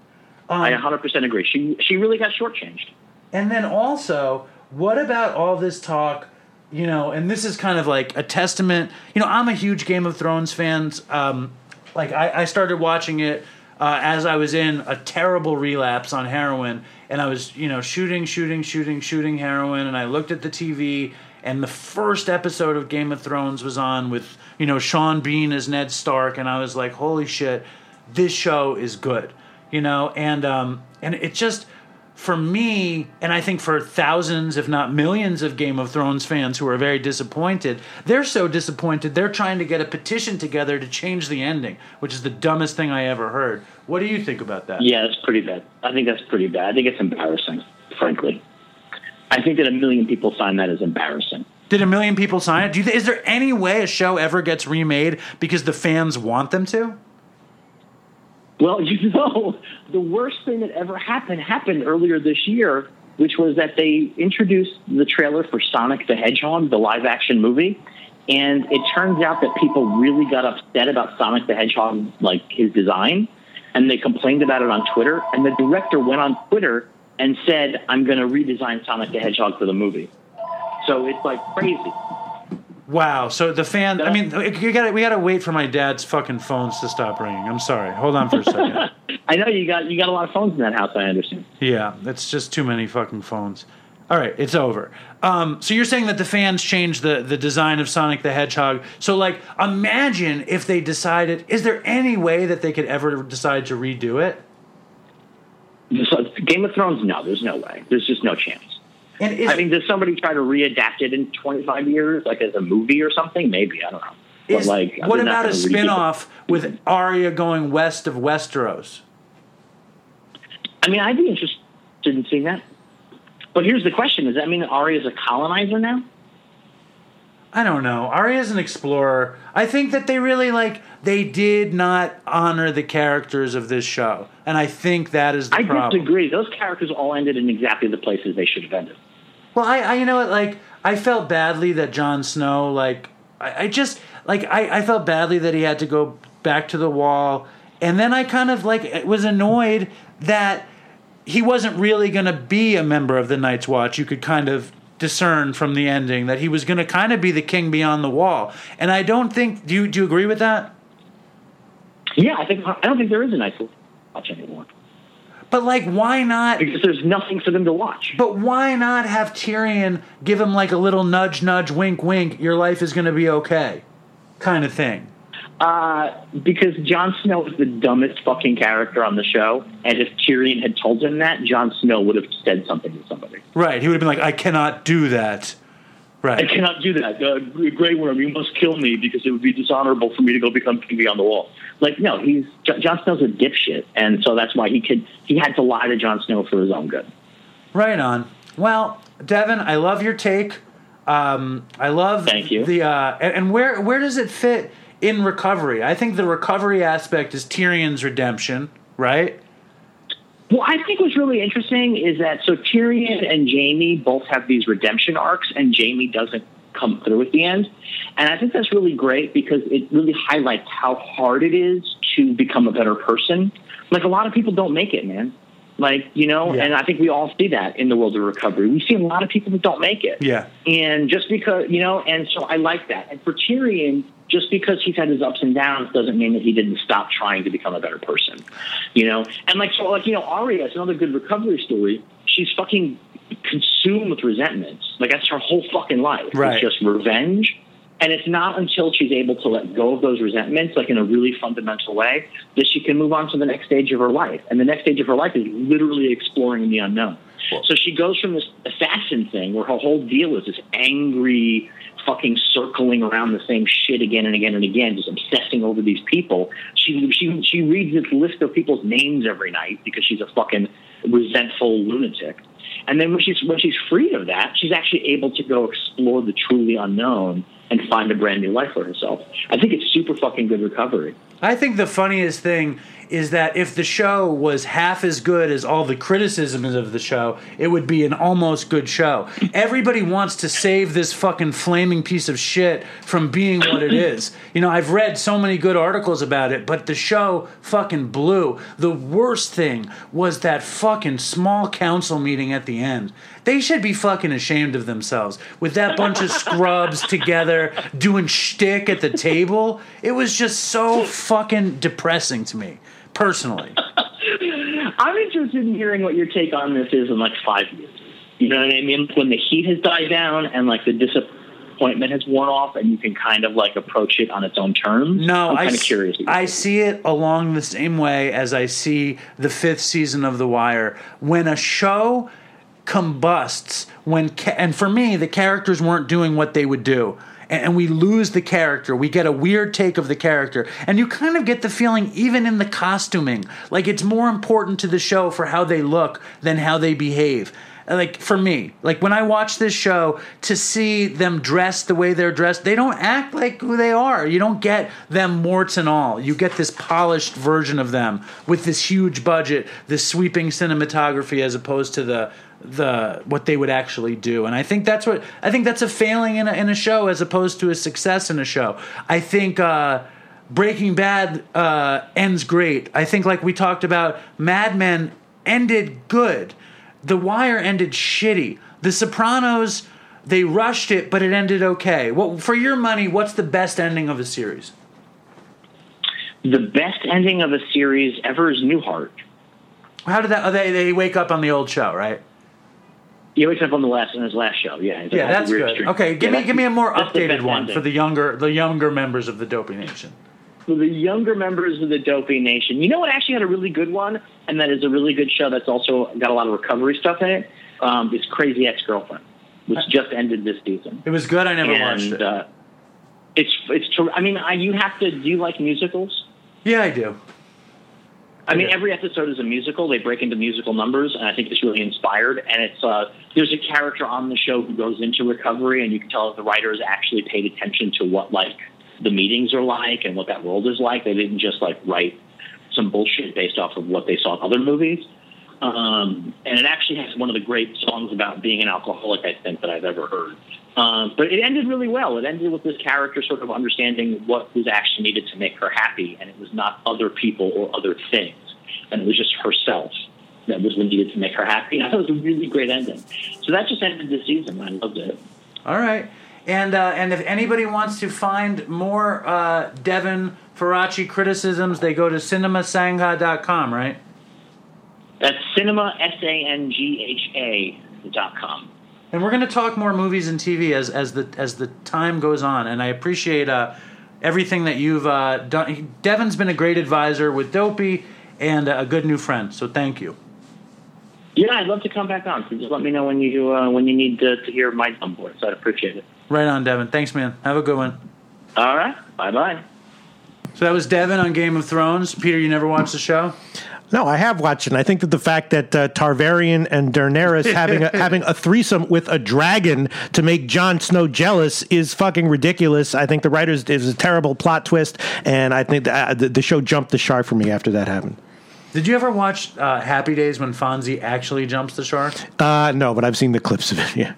Um, I 100% agree. She she really got shortchanged. And then also, what about all this talk? You know, and this is kind of like a testament. You know, I'm a huge Game of Thrones fan. Um, like I, I started watching it uh, as I was in a terrible relapse on heroin, and I was you know shooting, shooting, shooting, shooting heroin, and I looked at the TV, and the first episode of Game of Thrones was on with you know Sean Bean as Ned Stark, and I was like, holy shit, this show is good, you know, and um, and it just for me, and I think for thousands, if not millions, of Game of Thrones fans who are very disappointed, they're so disappointed they're trying to get a petition together to change the ending, which is the dumbest thing I ever heard. What do you think about that? Yeah, that's pretty bad. I think that's pretty bad. I think it's embarrassing, frankly. I think that a million people sign that as embarrassing. Did a million people sign it? Do you th- is there any way a show ever gets remade because the fans want them to? Well, <laughs> you know, the worst thing that ever happened happened earlier this year, which was that they introduced the trailer for Sonic the Hedgehog, the live action movie. And it turns out that people really got upset about Sonic the Hedgehog, like his design, and they complained about it on Twitter. And the director went on Twitter and said, I'm going to redesign Sonic the Hedgehog for the movie. So it's like crazy. Wow. So the fan. I mean, you got we got to wait for my dad's fucking phones to stop ringing. I'm sorry. Hold on for a second. <laughs> I know you got you got a lot of phones in that house. I understand. Yeah, it's just too many fucking phones. All right, it's over. Um, so you're saying that the fans changed the the design of Sonic the Hedgehog. So like, imagine if they decided. Is there any way that they could ever decide to redo it? So, Game of Thrones, no, there's no way. There's just no chance. And is, I mean, does somebody try to readapt it in 25 years, like as a movie or something? Maybe I don't know. But is- like, what about a gonna it. spin-off with Arya going west of Westeros? I mean, I'd be interested in seeing that. But here's the question: Does that mean that is a colonizer now? I don't know. Arya's an explorer. I think that they really like they did not honor the characters of this show, and I think that is the I problem. disagree. Those characters all ended in exactly the places they should have ended. Well, I, I you know what, like I felt badly that Jon Snow, like I, I just like I, I felt badly that he had to go back to the wall, and then I kind of like was annoyed that he wasn't really going to be a member of the Night's Watch. You could kind of discern from the ending that he was going to kind of be the king beyond the wall, and I don't think do you do you agree with that? Yeah, I think I don't think there is a Night's Watch anymore But like, why not? because there's nothing for them to watch. But why not have Tyrion give him like a little nudge, nudge, wink, wink? Your life is going to be okay, kind of thing. Uh, because Jon Snow is the dumbest fucking character on the show, and if Tyrion had told him that, Jon Snow would have said something to somebody. Right. He would have been like, I cannot do that. I cannot do that. Uh, Grey Worm, you must kill me because it would be dishonorable for me to go become king beyond the wall. Like, no, he's Jon Jon Snow's a dipshit, and so that's why he could he had to lie to Jon Snow for his own good. Right on. Well, Devin, I love your take. Um, I love Thank you. the uh, and, and where where does it fit in recovery? I think the recovery aspect is Tyrion's redemption, right? Well, I think what's really interesting is that so Tyrion and Jaime both have these redemption arcs, and Jaime doesn't come through at the end. And I think that's really great because it really highlights how hard it is to become a better person. Like a lot of people don't make it, man. Like, you know, Yeah. and I think we all see that in the world of recovery. We see a lot of people that don't make it. Yeah. And just because, you know, and so I like that. And for Tyrion, just because he's had his ups and downs doesn't mean that he didn't stop trying to become a better person, you know? And like, so like, you know, Arya is another good recovery story. She's fucking consumed with resentments. Like that's her whole fucking life. Right. It's just revenge. And it's not until she's able to let go of those resentments, like in a really fundamental way, that she can move on to the next stage of her life. And the next stage of her life is literally exploring the unknown. So she goes from this assassin thing where her whole deal is this angry, fucking circling around the same shit again and again and again, just obsessing over these people. She she she reads this list of people's names every night because she's a fucking resentful lunatic. And then when she's when she's freed of that, she's actually able to go explore the truly unknown and find a brand new life for herself. I think it's super fucking good recovery. I think the funniest thing is that if the show was half as good as all the criticisms of the show, it would be an almost good show. Everybody wants to save this fucking flaming piece of shit from being what it is. You know, I've read so many good articles about it, but the show fucking blew. The worst thing was that fucking small council meeting at the end. They should be fucking ashamed of themselves with that bunch of scrubs <laughs> together doing shtick at the table. It was just so fucking depressing to me personally. <laughs> I'm interested in hearing what your take on this is in like five years. You know what I mean? When the heat has died down and like the disappointment has worn off, and you can kind of like approach it on its own terms. No, I'm I, kind of s- curious. I see it along the same way as I see the fifth season of The Wire. When a show combusts, when ca- and for me, the characters weren't doing what they would do. And we lose the character. We get a weird take of the character. And you kind of get the feeling, even in the costuming, like it's more important to the show for how they look than how they behave uh, like for me like when i watch this show to see them dressed the way they're dressed they don't act like who they are you don't get them warts and all you get this polished version of them with this huge budget this sweeping cinematography as opposed to the the what they would actually do and i think that's what i think that's a failing in a, in a show as opposed to a success in a show i think uh breaking bad uh ends great i think like we talked about mad men ended good the Wire ended shitty. The Sopranos, they rushed it, but it ended okay. Well, for your money, what's the best ending of a series? the best ending of a series ever is Newhart. How did that? Oh, they they wake up on the old show, right? He wakes up on the last on his last show. Yeah, Yeah, that's good. streak. Okay, give Yeah, me give me a more updated one ending. for the younger the younger members of the Dopey Nation. for the younger members of the Dopey Nation. You know what actually had a really good one, and that is a really good show that's also got a lot of recovery stuff in it. Um, it's Crazy Ex Girlfriend, which just ended this season. It was good. I never and watched it. Uh, it's it's. ter- I mean, I, you have to. Do you like musicals? yeah, I do. I mean, Yeah. every episode is a musical. They break into musical numbers, and I think it's really inspired. And it's uh, there's a character on the show who goes into recovery, and you can tell that the writers actually paid attention to what like the meetings are like and what that world is like. They didn't just like write some bullshit based off of what they saw in other movies. Um, and it actually has one of the great songs about being an alcoholic, I think, that I've ever heard. Um, but it ended really well. It ended with this character sort of understanding what was actually needed to make her happy, and it was not other people or other things, and it was just herself that was what needed to make her happy. And that was a really great ending. So that just ended the season. I loved it. All right. And uh, and if anybody wants to find more uh, Devin Faraci criticisms, they go to cinemasangha.com, right? That's cinema s a n g h a dot com. And we're going to talk more movies and TV as as the as the time goes on. And I appreciate uh, everything that you've uh, done. Devin's been a great advisor with Dopey and a good new friend. So thank you. Yeah, I'd love to come back on. So just let me know when you uh, when you need to, to hear my dumb voice. I'd appreciate it. Right on, Devin. Thanks, man. Have a good one. All right. Bye bye. So that was Devin on Game of Thrones. Peter, you never watched the show? No, I have watched it. And I think that the fact that uh, Targaryen and Daenerys <laughs> having a, having a threesome with a dragon to make Jon Snow jealous is fucking ridiculous. I think the writers it was a terrible plot twist, and I think the, uh, the, the show jumped the shark for me after that happened. Did you ever watch uh, Happy Days when Fonzie actually jumps the shark? Uh, no, but I've seen the clips of it. <laughs> Yeah,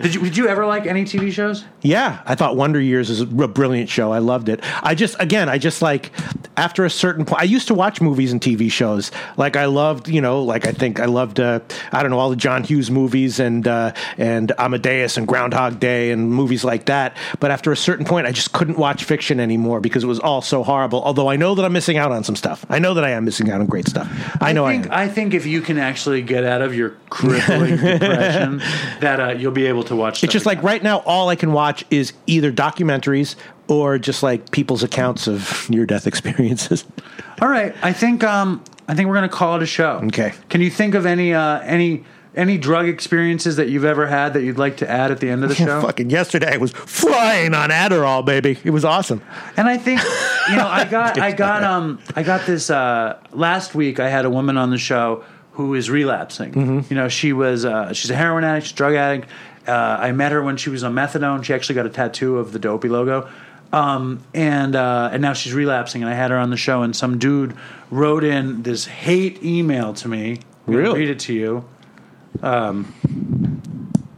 Did you did you ever like any TV shows? yeah. I thought Wonder Years is a brilliant show. I loved it. I just again, I just like after a certain point. I used to watch movies and TV shows. Like I loved, you know, like I think I loved. Uh, I don't know all the John Hughes movies and uh, and Amadeus and Groundhog Day and movies like that. But after a certain point, I just couldn't watch fiction anymore because it was all so horrible. Although I know that I'm missing out on some stuff. I know that I am missing out on great stuff. Stuff. I know I, think am. I think if you can actually get out of your crippling <laughs> depression, that uh, you'll be able to watch. It's just like right now, all I can watch is either documentaries or just like people's accounts of near death <laughs> experiences. All right, I think um, I think we're gonna call it a show. Okay. Can you think of any uh, any any drug experiences that you've ever had that you'd like to add at the end of the <laughs> show? Fucking yesterday, I was flying on Adderall, baby. It was awesome. And I think you know I <laughs> got I got um I got this uh, last week. I had a woman on the show who is relapsing. Mm-hmm. You know she was uh, she's a heroin addict, she's a drug addict. Uh, I met her when she was on methadone. She actually got a tattoo of the Dopey logo. Um, and uh, and now she's relapsing, and I had her on the show, and some dude wrote in this hate email to me. Really? read it to you. Um,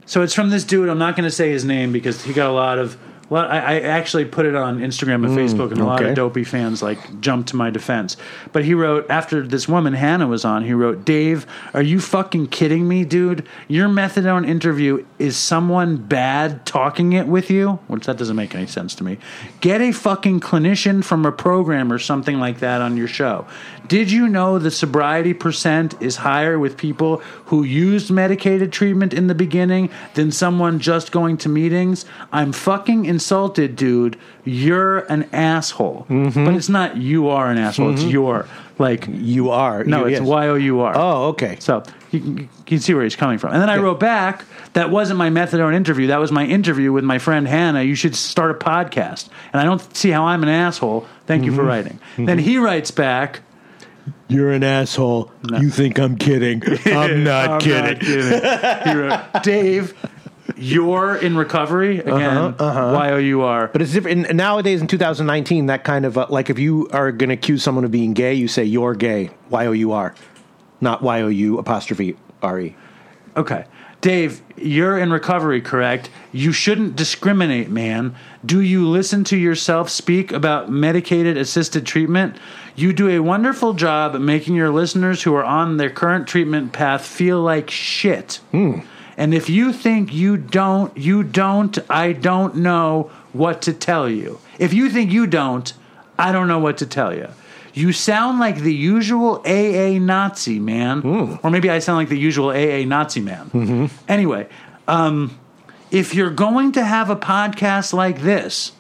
so it's from this dude. I'm not going to say his name because he got a lot of. Well, I, I actually put it on Instagram and Facebook, and a lot of dopey fans like jumped to my defense. But he wrote after this woman Hannah was on. He wrote, "Dave, are you fucking kidding me, dude? Your methadone interview is someone bad talking it with you, which that doesn't make any sense to me. Get a fucking clinician from a program or something like that on your show. Did you know the sobriety percent is higher with people who used medicated treatment in the beginning than someone just going to meetings? I'm fucking insulted, dude. You're an asshole. Mm-hmm. But it's not you are an asshole. It's mm-hmm. your like You are. no, you, it's yes. Y O U R. Oh, okay. So you, can- you can see where he's coming from. And then I wrote back, that wasn't my methadone interview. That was my interview with my friend Hannah. You should start a podcast. And I don't see how I'm an asshole. Thank you for Mm-hmm. writing. Mm-hmm. Then he writes back, You're an asshole. You think I'm kidding? <laughs> I'm not I'm kidding. not kidding. Wrote, Dave, you're in recovery. Again, Y O U R. But it's different and nowadays in 2019. That kind of uh, like if you are going to accuse someone of being gay, you say you're gay. Y o u r, not y o u apostrophe r e. Okay. Dave, you're in recovery, correct? You shouldn't discriminate, man. Do you listen to yourself speak about medicated assisted treatment? You do a wonderful job at making your listeners who are on their current treatment path feel like shit. Hmm. And if you think you don't, you don't, I don't know what to tell you. If you think you don't, I don't know what to tell you. You sound like the usual AA Nazi man, hmm. or maybe I sound like the usual AA Nazi man. Mm-hmm. Anyway, um, if you're going to have a podcast like this,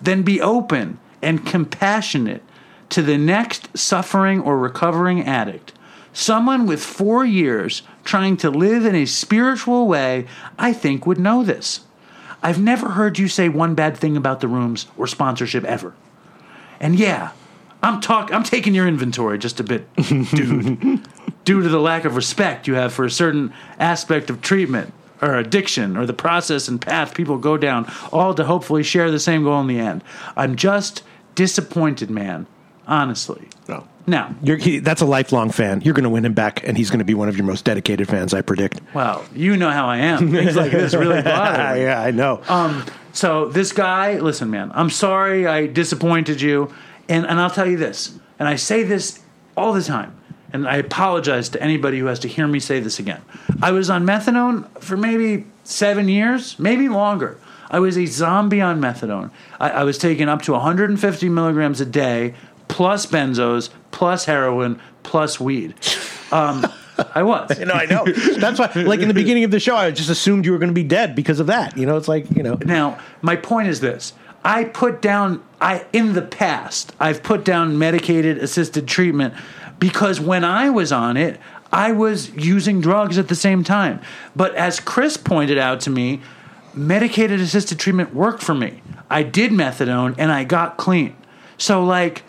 then be open and compassionate to the next suffering or recovering addict. Someone with four years trying to live in a spiritual way, I think, would know this. I've never heard you say one bad thing about the rooms or sponsorship ever. And yeah, I'm talk I'm taking your inventory just a bit, dude. <laughs> Due to the lack of respect you have for a certain aspect of treatment or addiction or the process and path people go down, all to hopefully share the same goal in the end. I'm just disappointed, man. Honestly. No. Now, You're, he, that's a lifelong fan. You're going to win him back, and he's going to be one of your most dedicated fans, I predict. well, you know how I am. <laughs> Things like this really bother me. yeah, I know. Um, so this guy, listen, man, I'm sorry I disappointed you, and and I'll tell you this, and I say this all the time, and I apologize to anybody who has to hear me say this again. I was on methadone for maybe seven years, maybe longer. I was a zombie on methadone. I, I was taking up to 150 milligrams a day, plus benzos, plus heroin, plus weed. Um, I was. <laughs> you know, I know. That's why, like in the beginning of the show, I just assumed you were going to be dead because of that. You know, it's like you know. Now, my point is this. I put down I in the past, I've put down medicated assisted treatment because when I was on it, I was using drugs at the same time. But as Chris pointed out to me, medicated assisted treatment worked for me. I did methadone and I got clean. So like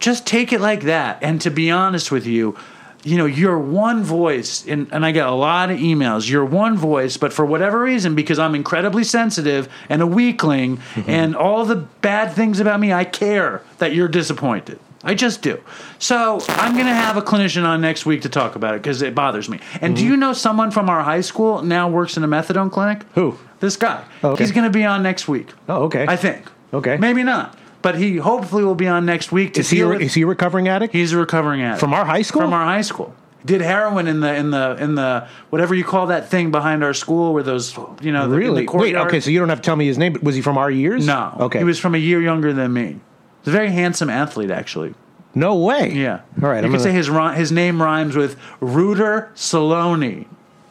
just take it like that. And to be honest with you, you know, you're one voice, and, and I get a lot of emails. You're one voice, but for whatever reason, because I'm incredibly sensitive and a weakling, mm-hmm. and all the bad things about me, I care that you're disappointed. I just do. So I'm going to have a clinician on next week to talk about it because it bothers me. And do mm-hmm. you know someone from our high school now works in a methadone clinic? Who? This guy. Oh, okay. He's going to be on next week. Oh, okay. I think. Okay. Maybe not. But he hopefully will be on next week to Is he a, with- is he a recovering addict He's a recovering addict from our high school? From our high school. Did heroin in the in the in the whatever you call that thing behind our school where those you know the, really? the Wait, okay. So you don't have to tell me his name. But was he from our years? no, Okay. he was from a year younger than me. He's a very handsome athlete, actually. No way. Yeah. All right. You I'm could gonna- say his his name rhymes with Rooter Saloni.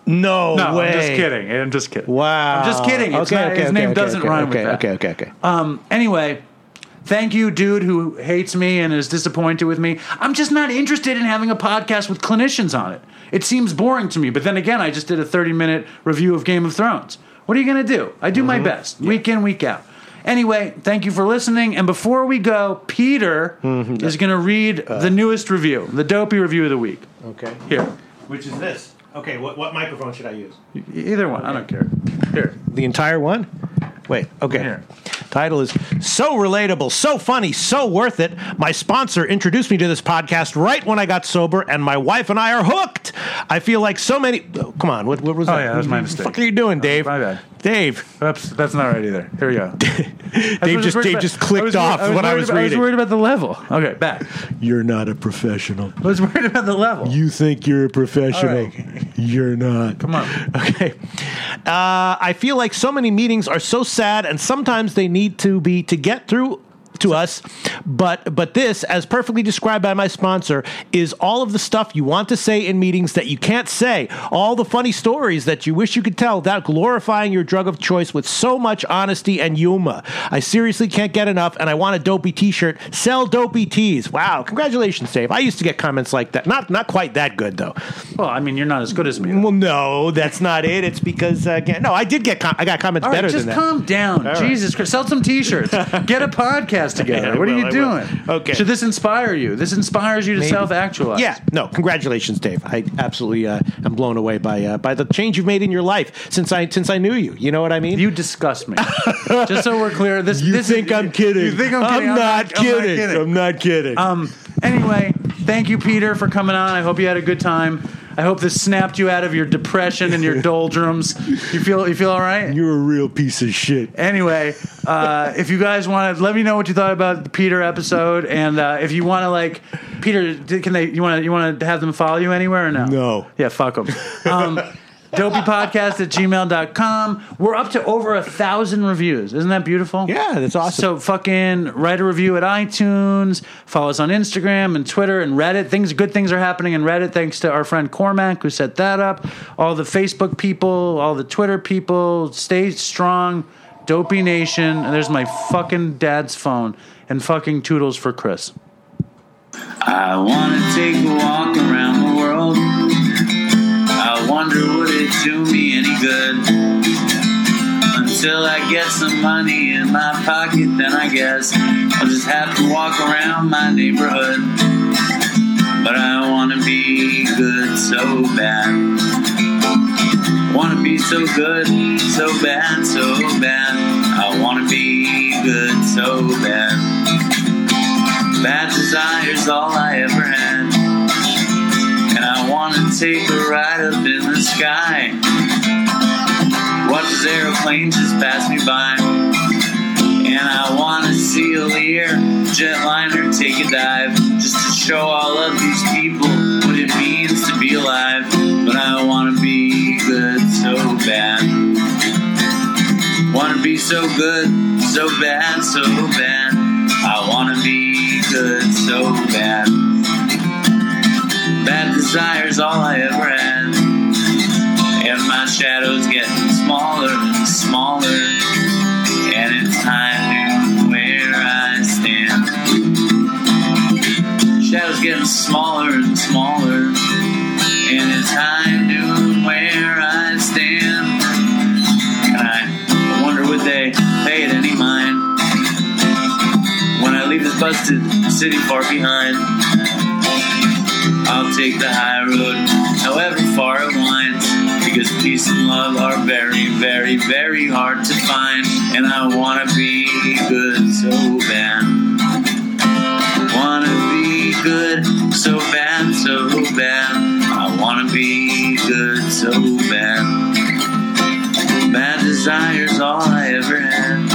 no, No, way. I'm just kidding. I'm just kidding. Wow. I'm just kidding. It's not- his name doesn't okay, rhyme with okay, that. Okay, okay, okay. Um, anyway, thank you, dude, who hates me and is disappointed with me. I'm just not interested in having a podcast with clinicians on it. It seems boring to me. But then again, I just did a 30 minute review of Game of Thrones. What are you going to do? I do Mm-hmm. my best, week in, week out. Anyway, thank you for listening. And before we go, Peter Mm-hmm. is going to read Uh. the newest review, the dopey review of the week. Okay. Here. Which is this? Okay. What what microphone should I use? Either one. I don't care. Here. The entire one? Wait, okay. Here. Title is So Relatable, So Funny, So Worth It. My sponsor introduced me to this podcast right when I got sober, and my wife and I are hooked. I feel like so many. Oh, come on, what, what was Oh, that? yeah, that was my mistake. What the fuck are you doing, Dave? my bad. Dave. Oops, that's not right either. Here we go. <laughs> Dave just, Dave just clicked off what I was about- I was worried about the level. Okay, back. You're not a professional. I was worried about the level. You think you're a professional. All right. You're not. Come on. Okay. Uh, I feel like so many meetings are so sad, and sometimes they need to be to get through to us. But but this, as perfectly described by my sponsor, is all of the stuff you want to say in meetings that you can't say. All the funny stories that you wish you could tell without glorifying your drug of choice with so much honesty and humor. I seriously can't get enough, and I want a dopey T-shirt. Sell dopey tees. Wow! Congratulations, Dave. I used to get comments like that. Not not quite that good though. Well, I mean, you're not as good as me. Well, no, that's not it. It's because uh, again, no, I did get com- I got comments All right, better than that. Just calm down. right. Jesus Christ. Sell some T-shirts. <laughs> Get a podcast <laughs> together. Yeah, I what are you doing? Okay. Should this inspire you? This inspires you to self-actualize. Yeah, no, congratulations, Dave. I absolutely uh, am blown away by uh, by the change you've made in your life since I since I knew you. You know what I mean? You disgust me. <laughs> Just so we're clear, this. You this think is, I'm kidding? You think I'm kidding? I'm, not, kidding. I'm I'm not kidding. Um. Anyway, thank you, Peter, for coming on. I hope you had a good time. I hope this snapped you out of your depression and your <laughs> doldrums. You feel you feel all right? You're a real piece of shit. Anyway, uh, if you guys want to let me know what you thought about the Peter episode, and uh, if you want to like Peter, can they? You want to you want to have them follow you anywhere or no? No. Yeah, fuck them. Um, dopeypodcast at gmail.com. We're up to over a thousand reviews. Isn't that beautiful? Yeah, that's awesome. So fucking write a review at iTunes. Follow us on Instagram and Twitter and Reddit. Things, good things are happening in Reddit thanks to our friend Cormac who set that up. All the Facebook people, all the Twitter people. Stay strong, Dopey Nation. And there's my fucking dad's phone and fucking toodles for Chris. I want to take a walk around do me any good? Until I get some money in my pocket, then I guess I'll just have to walk around my neighborhood. But I want to be good so bad. Want to be so good, so bad, so bad. I want to be good so bad. Bad desire's all I ever had. To take a ride up in the sky. Watch this aeroplane just pass me by. And I want to see a Lear jetliner take a dive. Just to show all of these people what it means to be alive. But I want to be good so bad. Want to be so good, so bad, so bad. I want to be good so bad. Bad desire's all I ever had. And my shadow's getting smaller and smaller. And it's time to where I stand. Shadow's getting smaller and smaller. And it's time to where I stand. And I wonder would they pay it any mind when I leave this busted city far behind. I'll take the high road, however far it winds, because peace and love are very, very, very hard to find. And I wanna be good so bad. Wanna be good so bad, so bad. I wanna be good so bad. Bad desire's all I ever had.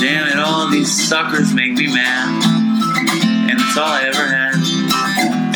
Damn it, all these suckers make me mad. And it's all I ever had.